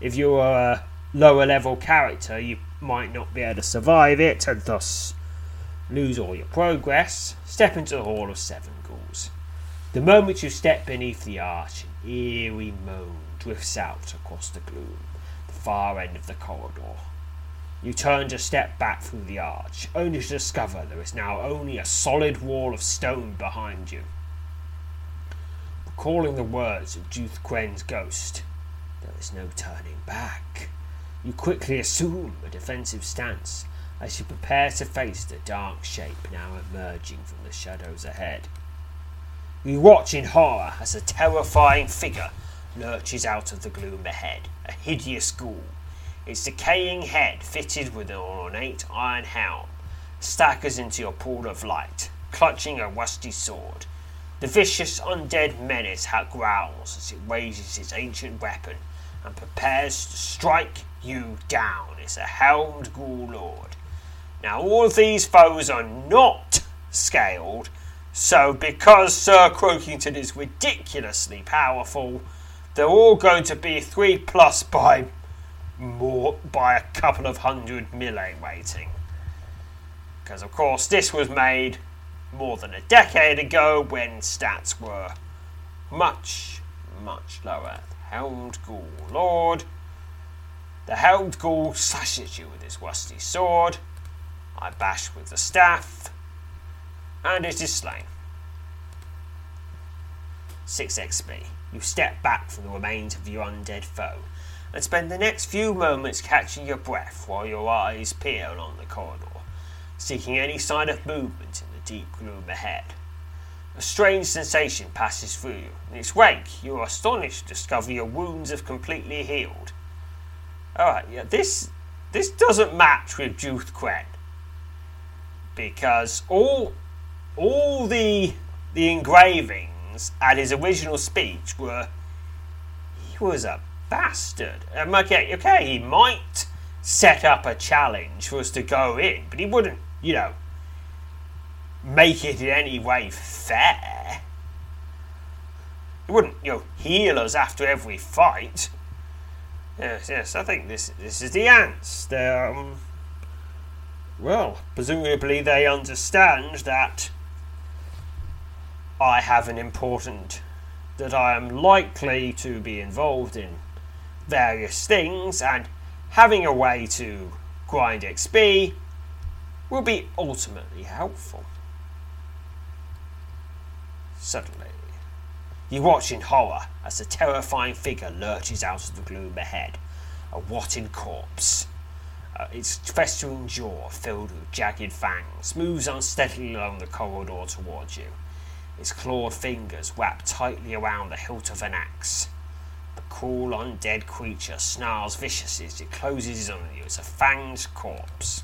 if you're a lower level character. You might not be able to survive it and thus lose all your progress. Step into the hall of seven ghouls. The moment you step beneath the arch, an eerie moan drifts out across the gloom, the far end of the corridor. You turn to step back through the arch, only to discover there is now only a solid wall of stone behind you. Recalling the words of Jurth Ceryn's ghost, there is no turning back. You quickly assume a defensive stance as you prepare to face the dark shape now emerging from the shadows ahead. You watch in horror as a terrifying figure lurches out of the gloom ahead, a hideous ghoul. Its decaying head, fitted with an ornate iron helm, staggers into your pool of light, clutching a rusty sword. The vicious undead menace growls as it raises its ancient weapon and prepares to strike you down. It's a helmed ghoul lord. Now, all these foes are not scaled so, because Sir Croakington is ridiculously powerful, they're all going to be 3 plus by more by a couple of hundred melee rating. Because, of course, this was made more than a decade ago when stats were much, much lower. Helmed Ghoul Lord. The Helmed Ghoul slashes you with his rusty sword. I bash with the staff, and it is slain. 6 XP. You step back from the remains of your undead foe and spend the next few moments catching your breath while your eyes peer along the corridor, seeking any sign of movement in the deep gloom ahead. A strange sensation passes through you. In its wake, you are astonished to discover your wounds have completely healed. Alright, yeah, this this doesn't match with Jurth Ceryn. Because all all the the engravings at his original speech were he was a bastard. Um, okay, okay, he might set up a challenge for us to go in, but he wouldn't, you know, make it in any way fair. He wouldn't, you know, heal us after every fight. Yes, yes, I think this this is the ants. They're, um, well, presumably they understand that I have an important, that I am likely to be involved in various things, and having a way to grind XP will be ultimately helpful. Suddenly, you watch in horror as a terrifying figure lurches out of the gloom ahead, a rotten corpse. Uh, its festering jaw filled with jagged fangs moves unsteadily along the corridor towards you. Its clawed fingers wrap tightly around the hilt of an axe. The cool, undead creature snarls viciously as it closes on you It's a fanged corpse.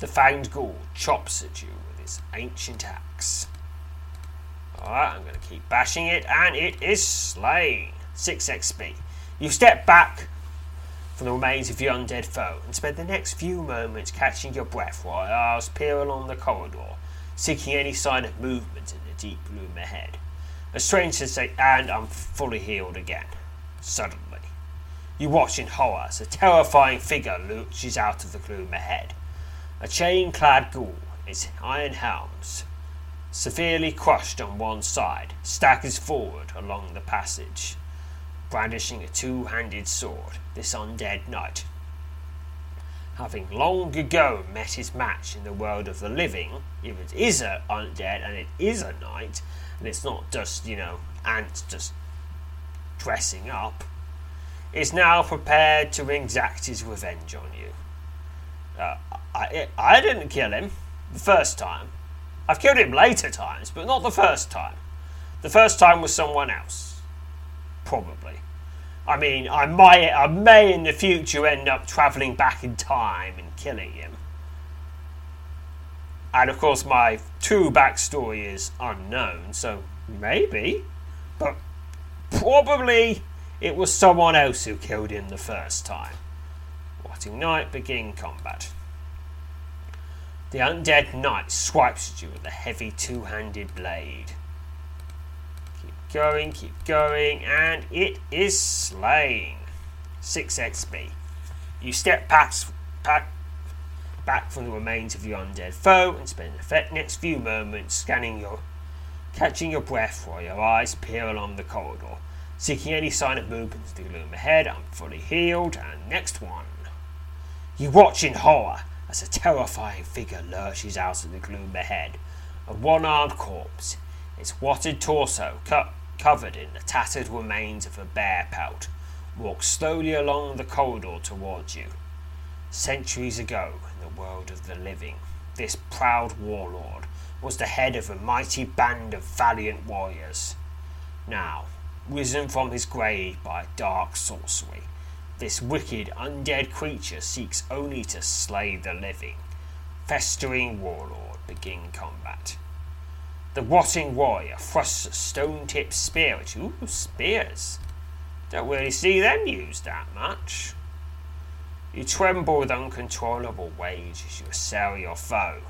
The fanged ghoul chops at you with its ancient axe. Alright, I'm going to keep bashing it, and it is slain. 6 XP. You step back from the remains of your undead foe and spend the next few moments catching your breath while eyes peer along the corridor, seeking any sign of movement in the deep gloom ahead. A strange sensation, and I'm fully healed again. Suddenly, you watch in horror as a terrifying figure lurches out of the gloom ahead. A chain clad ghoul, its iron helms severely crushed on one side, staggers forward along the passage, brandishing a two handed sword. This undead knight, having long ago met his match in the world of the living, if it is a undead and it is a knight, and it's not just, you know, ants just dressing up, is now prepared to exact his revenge on you. Uh, I, I didn't kill him the first time. I've killed him later times, but not the first time. The first time was someone else. Probably. I mean, I might, I may in the future end up travelling back in time and killing him. And of course, my true backstory is unknown, so maybe. But probably it was someone else who killed him the first time. Watching Knight begin combat. The undead knight swipes at you with a heavy two handed blade. Keep going, keep going, and it is slain. 6 XP. You step past, back, back from the remains of your undead foe and spend the next few moments scanning your, catching your breath while your eyes peer along the corridor, seeking any sign of movement in the gloom ahead. I'm fully healed, and next one. You watch in horror as a terrifying figure lurches out of the gloom ahead. A one armed corpse, its watered torso co- covered in the tattered remains of a bear pelt, walks slowly along the corridor towards you. Centuries ago, world of the living, this proud warlord was the head of a mighty band of valiant warriors. Now, risen from his grave by dark sorcery, this wicked undead creature seeks only to slay the living. Festering warlord begin combat. The rotting warrior thrusts a stone tipped spear at you. Ooh, spears. Don't really see them used that much. You tremble with uncontrollable rage as you assail your foe.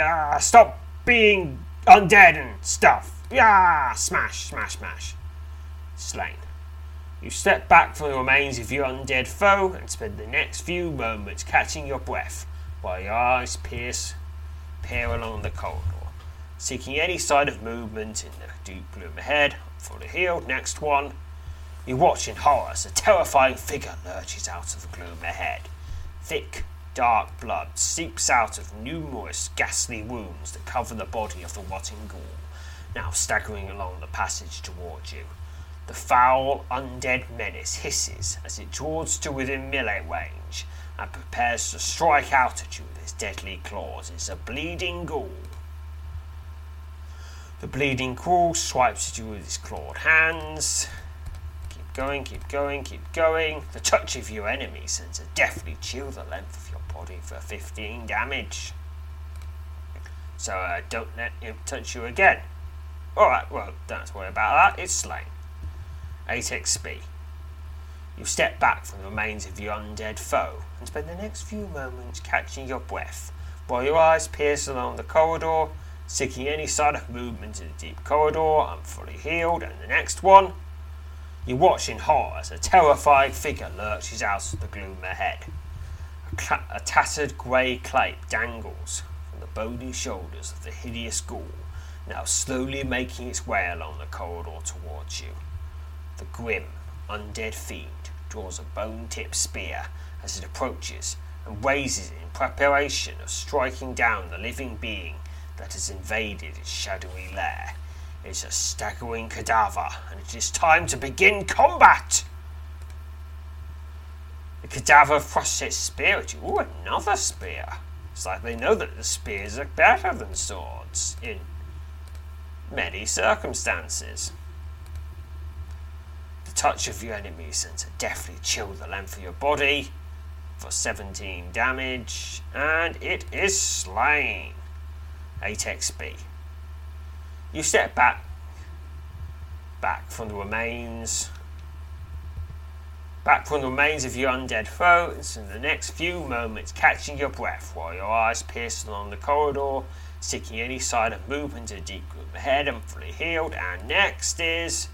Ah, stop being undead and stuff. Ah, smash, smash, smash. Slain. You step back from the remains of your undead foe and spend the next few moments catching your breath while your eyes pierce, peer along the corridor, seeking any sign of movement in the deep gloom ahead. Fully healed. Next one. You watch in horror as a terrifying figure lurches out of the gloom ahead. Thick, dark blood seeps out of numerous ghastly wounds that cover the body of the rotting ghoul, now staggering along the passage towards you. The foul, undead menace hisses as it draws to within melee range and prepares to strike out at you with its deadly claws. It's a bleeding ghoul. The bleeding ghoul swipes at you with its clawed hands. Going, keep going, keep going. The touch of your enemy sends a deathly chill the length of your body for 15 damage. So uh, don't let him touch you again. Alright, well, don't worry about that. It's slain. 8 XP. You step back from the remains of your undead foe and spend the next few moments catching your breath while your eyes pierce along the corridor, seeking any sign of movement in the deep corridor. I'm fully healed, and the next one. You watch in horror as a terrifying figure lurches out of the gloom ahead. A, a tattered grey cape dangles from the bony shoulders of the hideous ghoul, now slowly making its way along the corridor towards you. The grim, undead fiend draws a bone tipped spear as it approaches and raises it in preparation of striking down the living being that has invaded its shadowy lair. It's a staggering cadaver, and it is time to begin combat! The cadaver thrusts its spear at you. Ooh, another spear! It's like they know that the spears are better than swords in many circumstances The touch of your enemy sends a chill the length of your body for 17 damage, and it is slain. 8 XP. You step back, back from the remains, back from the remains of your undead foe, and the next few moments catching your breath while your eyes pierce along the corridor, seeking any sign of movement the deep gloom ahead and fully healed. And next is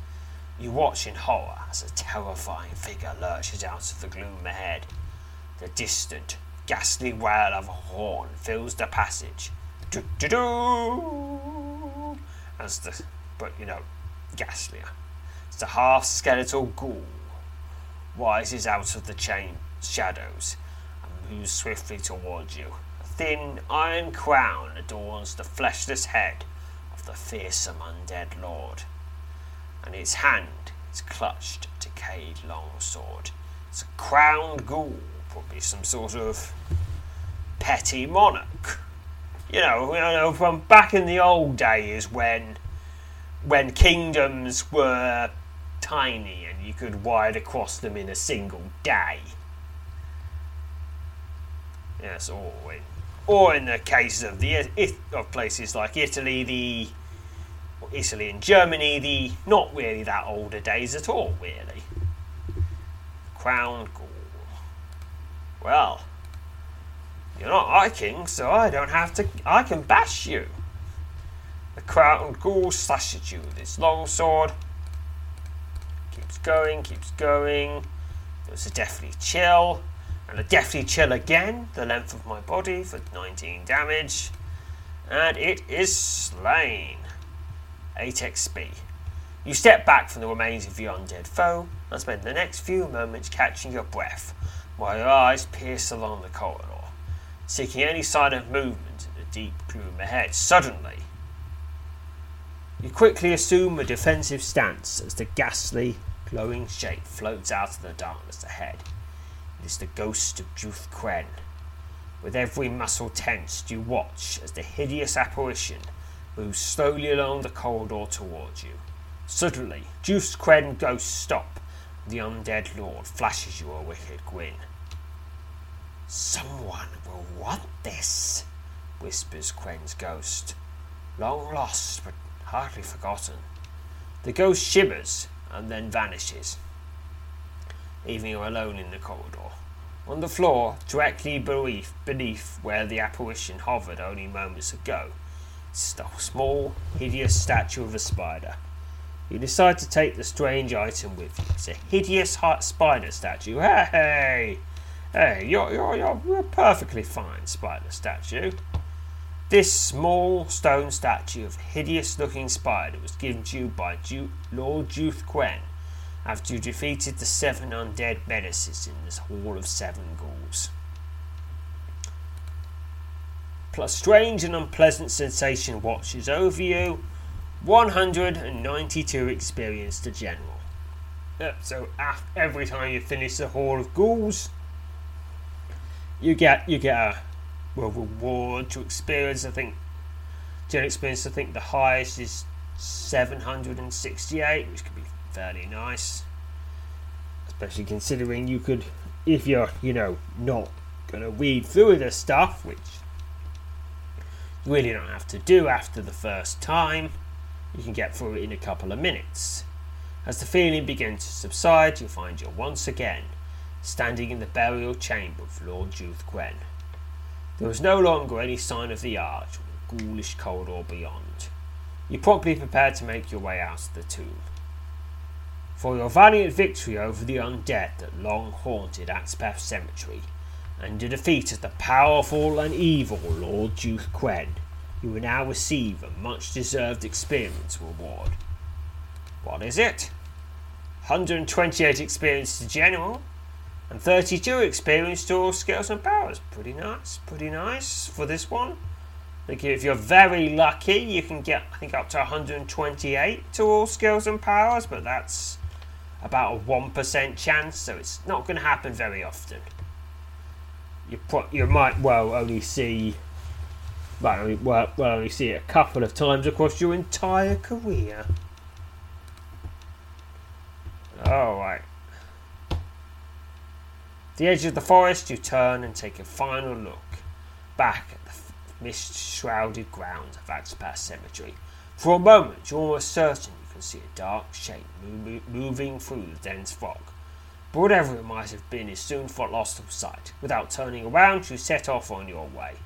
you watch in horror as a terrifying figure lurches out of the gloom ahead. The distant, ghastly wail of a horn fills the passage. As the, but you know, ghastlier. As the half skeletal ghoul rises out of the chain shadows and moves swiftly towards you. A thin iron crown adorns the fleshless head of the fearsome undead lord and his hand is clutched a decayed long sword. It's a crowned ghoul, probably some sort of petty monarch. You know, you know, from back in the old days when when kingdoms were tiny and you could ride across them in a single day. Yes, or in, or in the case of the of places like Italy, the Italy and Germany, the not really that older days at all, really. Crown Ghoul. Well, you're not hiking, so I don't have to. I can bash you. The Crown Ghoul slashes you with his long sword. Keeps going, keeps going. There's a deathly chill, and a deathly chill again, the length of my body for 19 damage. And it is slain. 8 XP. You step back from the remains of your undead foe and spend the next few moments catching your breath while your eyes pierce along the corridor, seeking any sign of movement in the deep gloom ahead. Suddenly, you quickly assume a defensive stance as the ghastly, glowing shape floats out of the darkness ahead. It is the ghost of Jurth Ceryn. With every muscle tensed, you watch as the hideous apparition moves slowly along the corridor towards you. Suddenly, Jurth Ceryn ghost stop. The undead lord flashes you a wicked grin. Someone will want this, whispers Ceryn's ghost. Long lost, but hardly forgotten. The ghost shimmers and then vanishes, leaving you alone in the corridor. On the floor, directly beneath, beneath where the apparition hovered only moments ago, is a small, hideous statue of a spider. You decide to take the strange item with you. It's a hideous spider statue. Hey, hey, you're, you're, you're, perfectly fine spider statue. This small stone statue of hideous looking spider was given to you by Ju- Lord Jurth Ceryn after you defeated the seven undead menaces in this Hall of Seven Ghouls. Plus, strange and unpleasant sensation watches over you 192 experience to general. Yep, so every time you finish the Hall of Ghouls, you get you get a well reward to experience. I think general experience. I think the highest is 768, which could be fairly nice, especially considering you could, if you're you know not gonna weed through the stuff, which you really don't have to do after the first time you can get through it in a couple of minutes. As the feeling begins to subside, you find you're once again standing in the burial chamber of Lord Jurth Ceryn. There was no longer any sign of the arch or the ghoulish corridor beyond. You promptly prepared to make your way out of the tomb. For your valiant victory over the undead that long haunted Axepath Cemetery, and your defeat of the powerful and evil Lord Jurth Ceryn, you will now receive a much deserved experience reward. What is it? 128 experience to general and 32 experience to all skills and powers. Pretty nice, pretty nice for this one. Think if you're very lucky, you can get, I think, up to 128 to all skills and powers, but that's about a 1% chance, so it's not going to happen very often. You, pro- you might well only see well, well, well, only see it a couple of times across your entire career. Alright. At the edge of the forest, you turn and take a final look back at the mist shrouded grounds of Axepath Cemetery. For a moment, you're almost certain you can see a dark shape moving through the dense fog. But whatever it might have been is soon lost to sight. Without turning around, you set off on your way.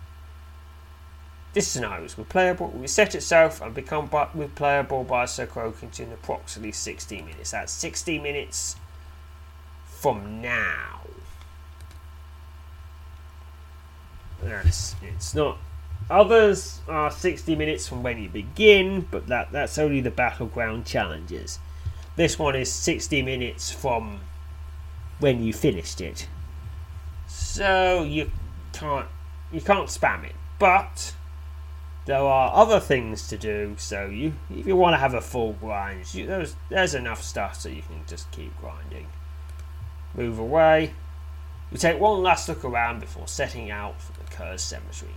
This scenario is replayable, will reset itself and become replayable by Sir Croakington in approximately 60 minutes. That's 60 minutes from now. Yes, it's not. Others are 60 minutes from when you begin, but that, that's only the battleground challenges. This one is 60 minutes from when you finished it. So you can't you can't spam it. But there are other things to do. So you, if you want to have a full grind, you, there's there's enough stuff so you can just keep grinding. Move away. You take one last look around before setting out for cursed cemetery.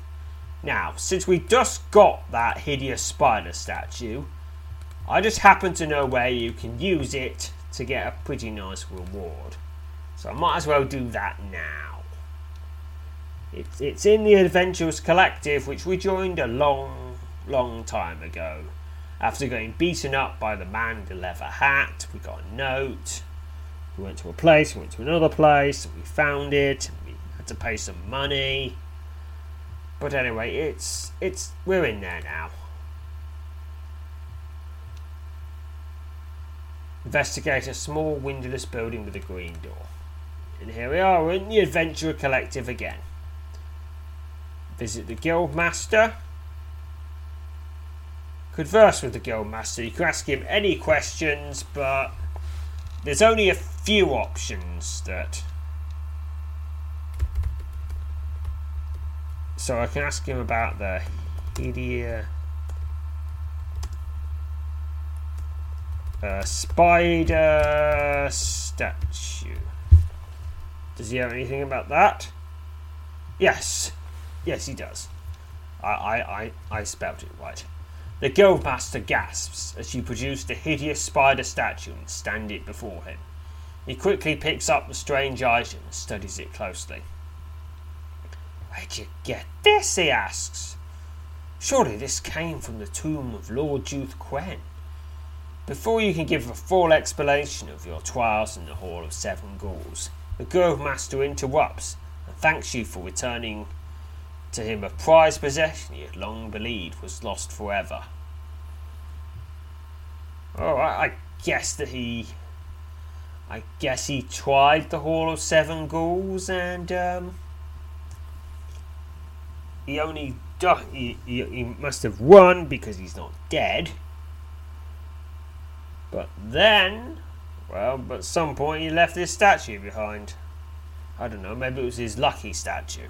Now, since we just got that hideous spider statue, I just happen to know where you can use it to get a pretty nice reward. So I might as well do that now. It's, it's in the Adventurers Collective, which we joined a long, long time ago. After getting beaten up by the man with the leather hat, we got a note. We went to a place, we went to another place, we found it. we had to pay some money. But anyway, it's it's we're in there now. Investigate a small windowless building with a green door. And here we are, we're in the Adventurer Collective again. Visit the Guildmaster. Converse with the Guildmaster. You can ask him any questions, but there's only a few options that. So I can ask him about the Hidia. Uh, spider statue. Does he have anything about that? Yes. Yes, he does. I, I, I, I spelled it right. The Guildmaster gasps as you produce the hideous spider statue and stand it before him. He quickly picks up the strange item and studies it closely. Where'd you get this? he asks. Surely this came from the tomb of Lord Jurth Ceryn. Before you can give a full explanation of your trials in the Hall of Seven Ghouls, the Guildmaster interrupts and thanks you for returning to him a prized possession he had long believed was lost forever. Oh, I, I guess that he. I guess he tried the Hall of Seven Ghouls and um, he only he, he, he must have won because he's not dead. But then, well, at some point he left this statue behind. I don't know, maybe it was his lucky statue.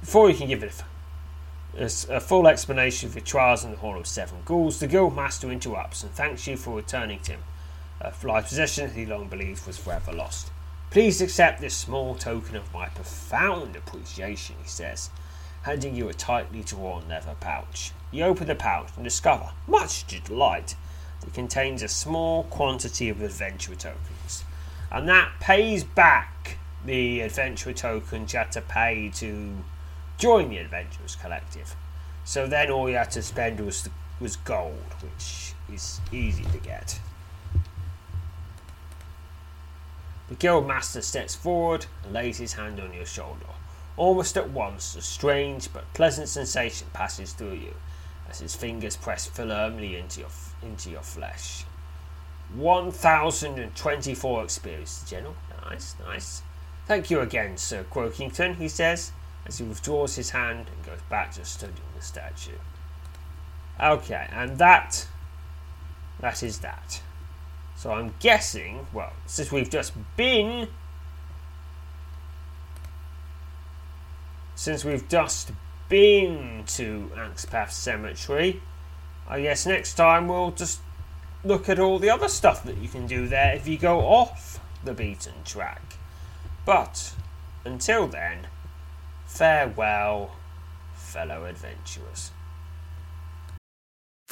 Before you can give it a, a full explanation of your trials in the Hall of Seven Ghouls, the Guild Master interrupts and thanks you for returning to him a life possession he long believed was forever lost. Please accept this small token of my profound appreciation, he says, handing you a tightly drawn leather pouch. You open the pouch and discover, much to delight, that it contains a small quantity of adventure tokens. And that pays back the adventure tokens you had to pay to join the Adventurers Collective. So then all you had to spend was, was gold, which is easy to get. The Guildmaster steps forward and lays his hand on your shoulder. Almost at once, a strange but pleasant sensation passes through you as his fingers press firmly into your, into your flesh. 1024 experience, General. Nice, nice. Thank you again, Sir Croakington, he says, as he withdraws his hand and goes back to studying the statue. Okay, and that. That is that. So I'm guessing, well, since we've just been. Since we've just been to Axepath Cemetery, I guess next time we'll just look at all the other stuff that you can do there if you go off the beaten track. But until then, farewell, fellow adventurers.